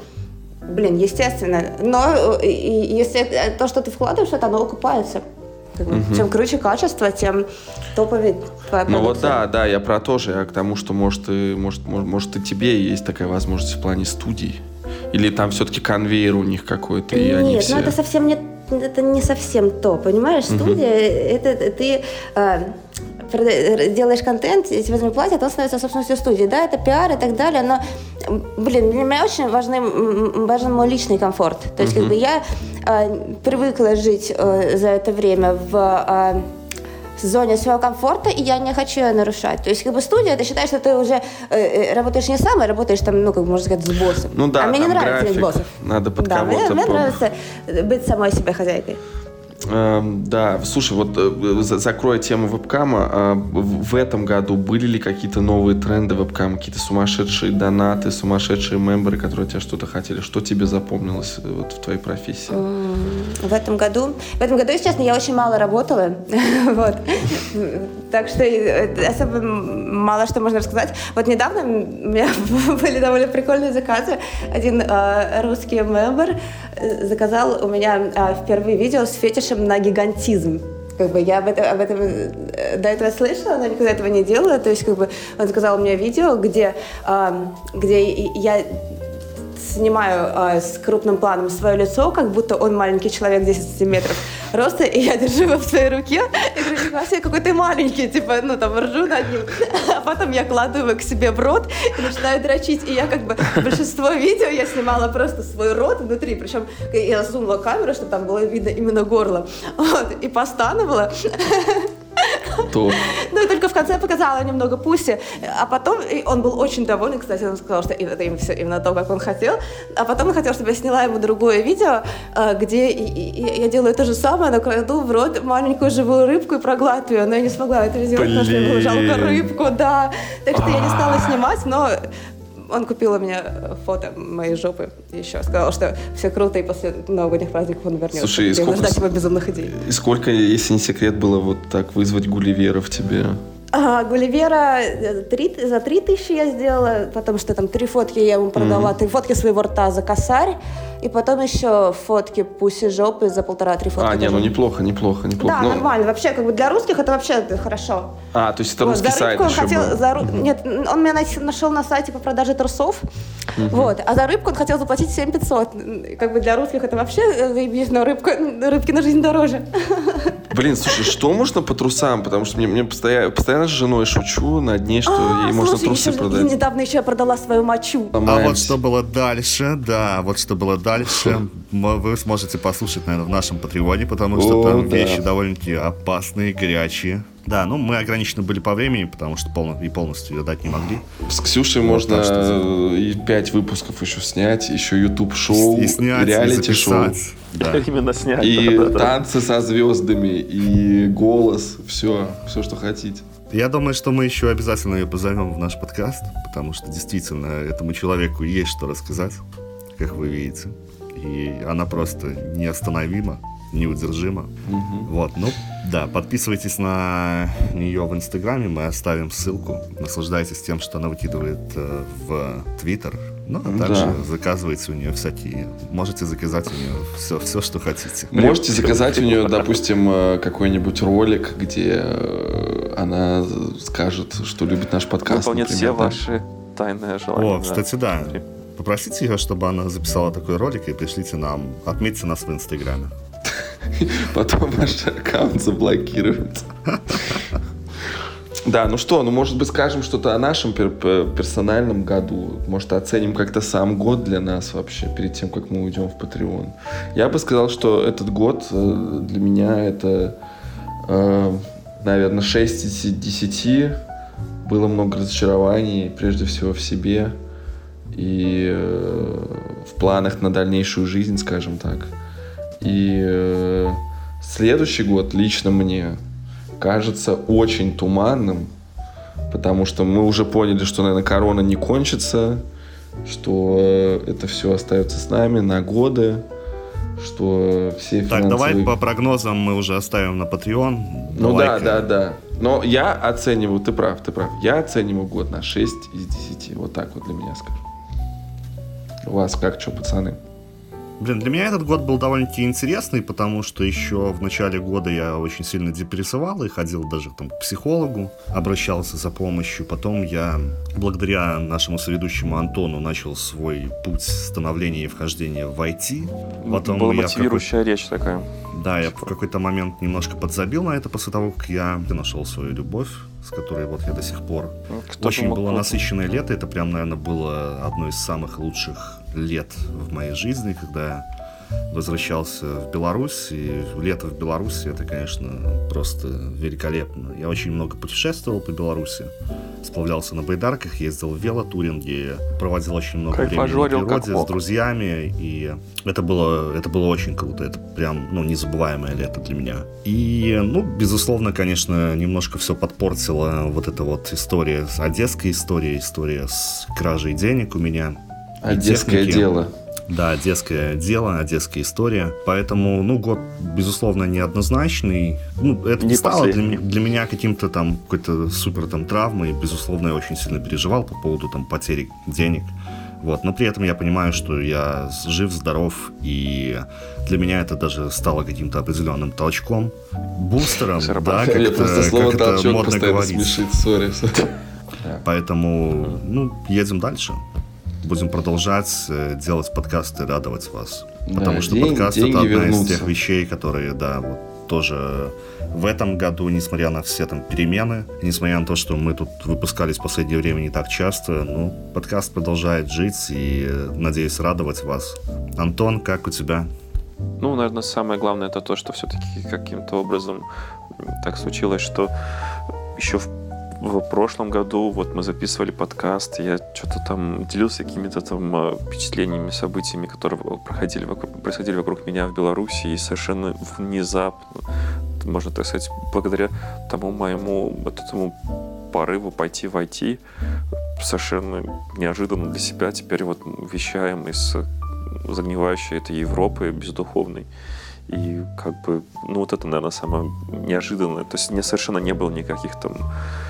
Блин, естественно. Но э, и- если э, то, что ты вкладываешь, это оно окупается. Как бы, Чем круче качество, тем топовее твоя Ну вот да, да, я про то же, я к тому, что может и, может, может, может и тебе есть такая возможность в плане студий. Или там все-таки конвейер у них какой-то, и они Нет, все... ну это совсем не, это не совсем то, понимаешь? Студия, это ты э, делаешь контент, и тебе за него платят, он становится собственностью студии. Да, это пиар и так далее, но, блин, для меня очень важны, важен мой личный комфорт. То есть, как бы я э, привыкла жить э, за это время в э, зоне своего комфорта, и я не хочу ее нарушать. То есть, как бы студия, ты считаешь, что ты уже э, э, работаешь не сам, а работаешь там, ну, как можно сказать, с боссом. Ну да, а мне не нравится график, боссов. надо под да, мне, кого-то мне по- нравится быть самой себе хозяйкой. Эм, да, слушай, вот э, за- закроя тему вебкама, а, в этом году были ли какие-то новые тренды вебкама, какие-то сумасшедшие донаты, сумасшедшие мемберы, которые от тебя что-то хотели? Что тебе запомнилось э, вот в твоей профессии? В этом году, в этом году, если честно, я очень мало работала, вот, так что э, особо мало что можно рассказать. Вот недавно у меня были довольно прикольные заказы. Один э, русский мембер э, заказал у меня э, впервые видео с фетишем на гигантизм. Как бы я об этом, об этом э, до этого слышала, но никогда этого не делала. То есть, как бы он заказал у меня видео, где, э, где я снимаю э, с крупным планом свое лицо, как будто он маленький человек 10 сантиметров роста, и я держу его в своей руке, и говорю, нифига себе, какой ты маленький, типа, ну, там, ржу над ним. А потом я кладу его к себе в рот и начинаю дрочить, и я, как бы, большинство видео я снимала просто свой рот внутри, причем я засунула камеру, чтобы там было видно именно горло, вот, и постановала, То ну и только в конце показала немного Пуси. А потом он был очень доволен, кстати, он сказал, что это им все именно то, как он хотел. А потом он хотел, чтобы я сняла ему другое видео, э, где я делаю то же самое, но кладу в рот маленькую живую рыбку и проглатываю. Но я не смогла это сделать, потому что мне было жалко рыбку, да. Так что я не стала снимать, но он купил у меня фото моей жопы еще. Сказал, что все круто, и после новогодних праздников он вернется. Слушай, и сколько ждать его безумных идей. и сколько, если не секрет, было вот так вызвать Гулливера в тебе? А, Гулливера э, три- за три тысячи я сделала, потому что там три фотки я ему продала, три фотки своего рта за косарь, и потом еще фотки пуси жопы за полтора-три фотки. А, не, ну неплохо, неплохо, неплохо. Да, Ну, нормально. Вообще, как бы для русских это вообще хорошо. А, то есть это Вот, русский за сайт рыбку он еще хотел, был. за ру- Нет, он меня нашел на сайте по продаже трусов. Вот. А за рыбку он хотел заплатить 7500. Как бы для русских это вообще э, заебись, но рыбка, рыбки на жизнь дороже. Блин, слушай, что можно по трусам? Потому что мне, мне постоянно, постоянно с женой шучу над ней, что А, ей можно слушай, трусы еще продать. недавно еще я продала свою мочу. А вот что было дальше, да, вот что было дальше, м- вы сможете послушать, наверное, в нашем Патреоне, потому что О, там да. вещи довольно-таки опасные, горячие. Да, ну мы ограничены были по времени, потому что полно- и полностью ее дать не могли. С Ксюшей Вот можно так что и пять выпусков еще снять, еще YouTube-шоу, и снять, и реалити-шоу. записать. Да. Именно снять. И да, да, да. танцы со звездами, и голос, все, все, что хотите. Я думаю, что мы еще обязательно ее позовем в наш подкаст, потому что действительно этому человеку есть что рассказать, как вы видите. И она просто неостановима, неудержима. Вот, ну, да, подписывайтесь на нее в Инстаграме, мы оставим ссылку. Наслаждайтесь тем, что она выкидывает э, в Твиттер. Ну, а также Да. заказывайте у нее всякие... Можете заказать у нее все, все что хотите. Можете заказать у нее, допустим, э, какой-нибудь ролик, где э, она скажет, что любит наш подкаст. Выполнит все да? ваши тайные желания. О, кстати, да. Попросите ее, чтобы она записала такой ролик и пришлите нам, отметьте нас в Инстаграме. Потом ваш аккаунт заблокируют. Да, ну что, ну может быть скажем что-то о нашем пер- персональном году. Может оценим как-то сам год для нас вообще, перед тем, как мы уйдем в Patreon. Я бы сказал, что этот год э, для меня это, э, наверное, 6 из 10. Было много разочарований, прежде всего в себе и э, в планах на дальнейшую жизнь, скажем так. И э, следующий год лично мне кажется очень туманным, потому что мы уже поняли, что, наверное, корона не кончится, что э, это все остается с нами на годы, что все Так, давай финансовые... по прогнозам мы уже оставим на Patreon. Ну да, да, да. Но я оцениваю, ты прав, ты прав. Я оцениваю год на 6 из 10. Вот так вот для меня скажу. У вас как, что, пацаны? Блин, для меня этот год был довольно-таки интересный, потому что еще в начале года я очень сильно депрессовал и ходил даже там к психологу, обращался за помощью. Потом я, благодаря нашему соведущему Антону, начал свой путь становления и вхождения в IT. Потом Была я мотивирующая речь такая. Да, я в какой-то момент немножко подзабил на это после того, как я нашел свою любовь, с которой вот я до сих пор. Ну, кто Очень было насыщенное лето. Это прям, наверное, было одно из самых лучших лет в моей жизни, когда я возвращался в Беларусь. И лето в Беларуси это, конечно, просто великолепно. Я очень много путешествовал по Беларуси, сплавлялся на байдарках, ездил в велотуринге, проводил очень много времени на Кайфажорил как природе с друзьями. И это было, это было очень круто. Это прям, ну, незабываемое лето для меня. И, ну, безусловно, конечно, немножко все подпортила вот эта вот история, одесская история, история с кражей денег у меня. Одесское техники. дело. Да, одесское дело, одесская история. Поэтому, ну, год, безусловно, неоднозначный. Ну, это не, стало для, последний. для меня каким-то там какой-то супер там травмой. Безусловно, я очень сильно переживал по поводу там потери денег. Вот, но при этом я понимаю, что я жив, здоров, и для меня это даже стало каким-то определенным толчком, бустером, да, как, просто это, слово как это модно говорить. смешит, сори. Поэтому, ну, едем дальше. Будем продолжать э, делать подкасты, радовать вас. Потому Да, что день- подкаст это одна из вернутся. тех вещей, которые, да, вот тоже в этом году, несмотря на все там перемены, несмотря на то, что мы тут выпускались в последнее время не так часто, ну, подкаст продолжает жить и, э, надеюсь, радовать вас. Антон, как у тебя? Ну, наверное, самое главное это то, что все-таки каким-то образом так случилось, что еще в, в прошлом году вот мы записывали подкаст, я что-то там делился какими-то там э, впечатлениями, событиями, которые проходили вокруг, происходили вокруг меня в Беларуси, и совершенно внезапно, можно так сказать, благодаря тому моему вот этому порыву пойти в IT, совершенно неожиданно для себя теперь вот вещаем из загнивающей этой Европы бездуховной. И как бы, ну вот это, наверное, самое неожиданное. То есть мне совершенно не было никаких там а,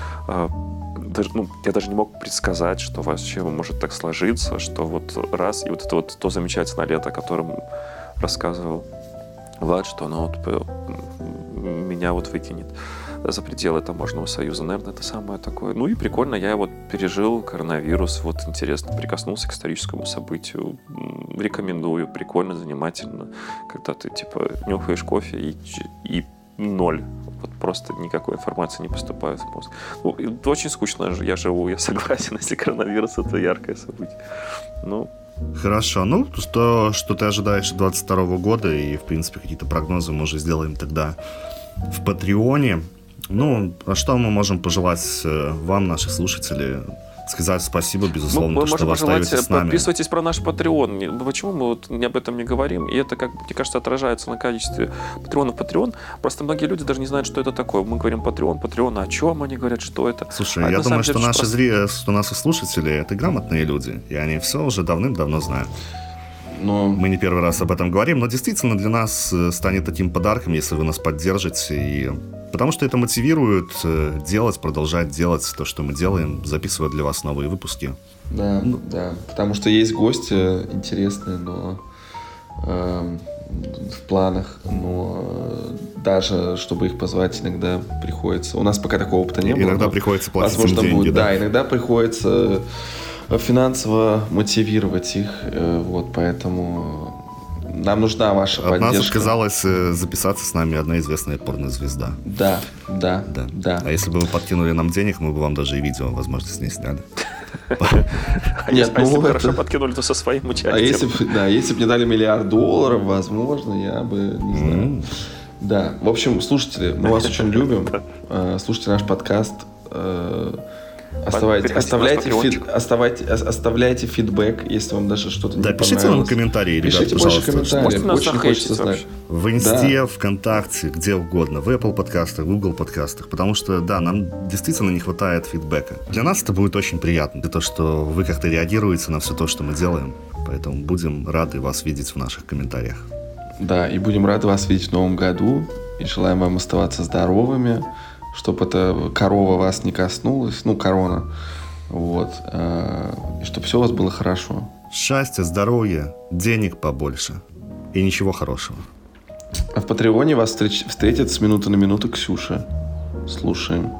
даже, ну, я даже не мог предсказать, что вообще может так сложиться, что вот раз, и вот это вот то замечательное лето, о котором рассказывал Влад, что оно вот меня вот выкинет за пределы таможенного союза. Наверное, это самое такое. Ну и прикольно, я вот пережил коронавирус, вот интересно, прикоснулся к историческому событию. Рекомендую, прикольно, занимательно. Когда ты, типа, нюхаешь кофе и, и ноль. Вот просто никакой информации не поступает в мозг. Ну, очень скучно я живу, я согласен, если коронавирус это яркое событие. Ну, Хорошо. Ну, что, что ты ожидаешь 22 года, и, в принципе, какие-то прогнозы мы уже сделаем тогда в Патреоне. Ну, а что мы можем пожелать э, вам, наши слушатели? Сказать спасибо, безусловно, мы, мы что вы остаетесь с нами. Подписывайтесь про наш Patreon. Почему мы вот об этом не говорим? И это, как мне кажется, отражается на количестве патреонов Patreon. Просто многие люди даже не знают, что это такое. Мы говорим Patreon, Patreon, а о чем они говорят, что это? Слушай, а я думаю, что наши просто... зрители, что наши слушатели это грамотные люди, и они все уже давным-давно знают. Но... Мы не первый раз об этом говорим, но действительно для нас э, станет таким подарком, если вы нас поддержите и Потому что это мотивирует э, делать, продолжать делать то, что мы делаем, записывая для вас новые выпуски. Да, ну, да. Потому что есть гости интересные, но э, в планах, но э, даже чтобы их позвать, иногда приходится. У нас пока такого опыта не было. Иногда приходится платить возможно, деньги, будет, да? да, иногда приходится финансово мотивировать их, э, вот, поэтому нам нужна ваша От поддержка. нас отказалась э, записаться с нами одна известная порнозвезда. Да, да, да, да. А если бы вы подкинули нам денег, мы бы вам даже и видео, возможно, с ней сняли. А Нет, ну, если бы хорошо подкинули, то со своим участием. А если бы, да, если бы мне дали миллиард долларов, возможно, я бы, не знаю. Да, в общем, слушатели, мы вас очень любим. Э, слушайте наш подкаст. Оставайте, оставляйте, фид, оставайте, оставляйте фидбэк, если вам даже что-то не Да, пишите нам комментарии, ребят, пишите пожалуйста. Больше комментариев. Очень хочется знать. В Инсте, да. ВКонтакте, где угодно, в Apple подкастах, в Google подкастах, потому что, да, нам действительно не хватает фидбэка. Для нас это будет очень приятно, для того, что вы как-то реагируете на все то, что мы делаем, поэтому будем рады вас видеть в наших комментариях. Да, и будем рады вас видеть в новом году, и желаем вам оставаться здоровыми, чтобы эта корова вас не коснулась, ну, корона, вот, э, и чтобы все у вас было хорошо. Счастья, здоровья, денег побольше и ничего хорошего. А в Патреоне вас встреч- встретит с минуты на минуту Ксюша. Слушаем.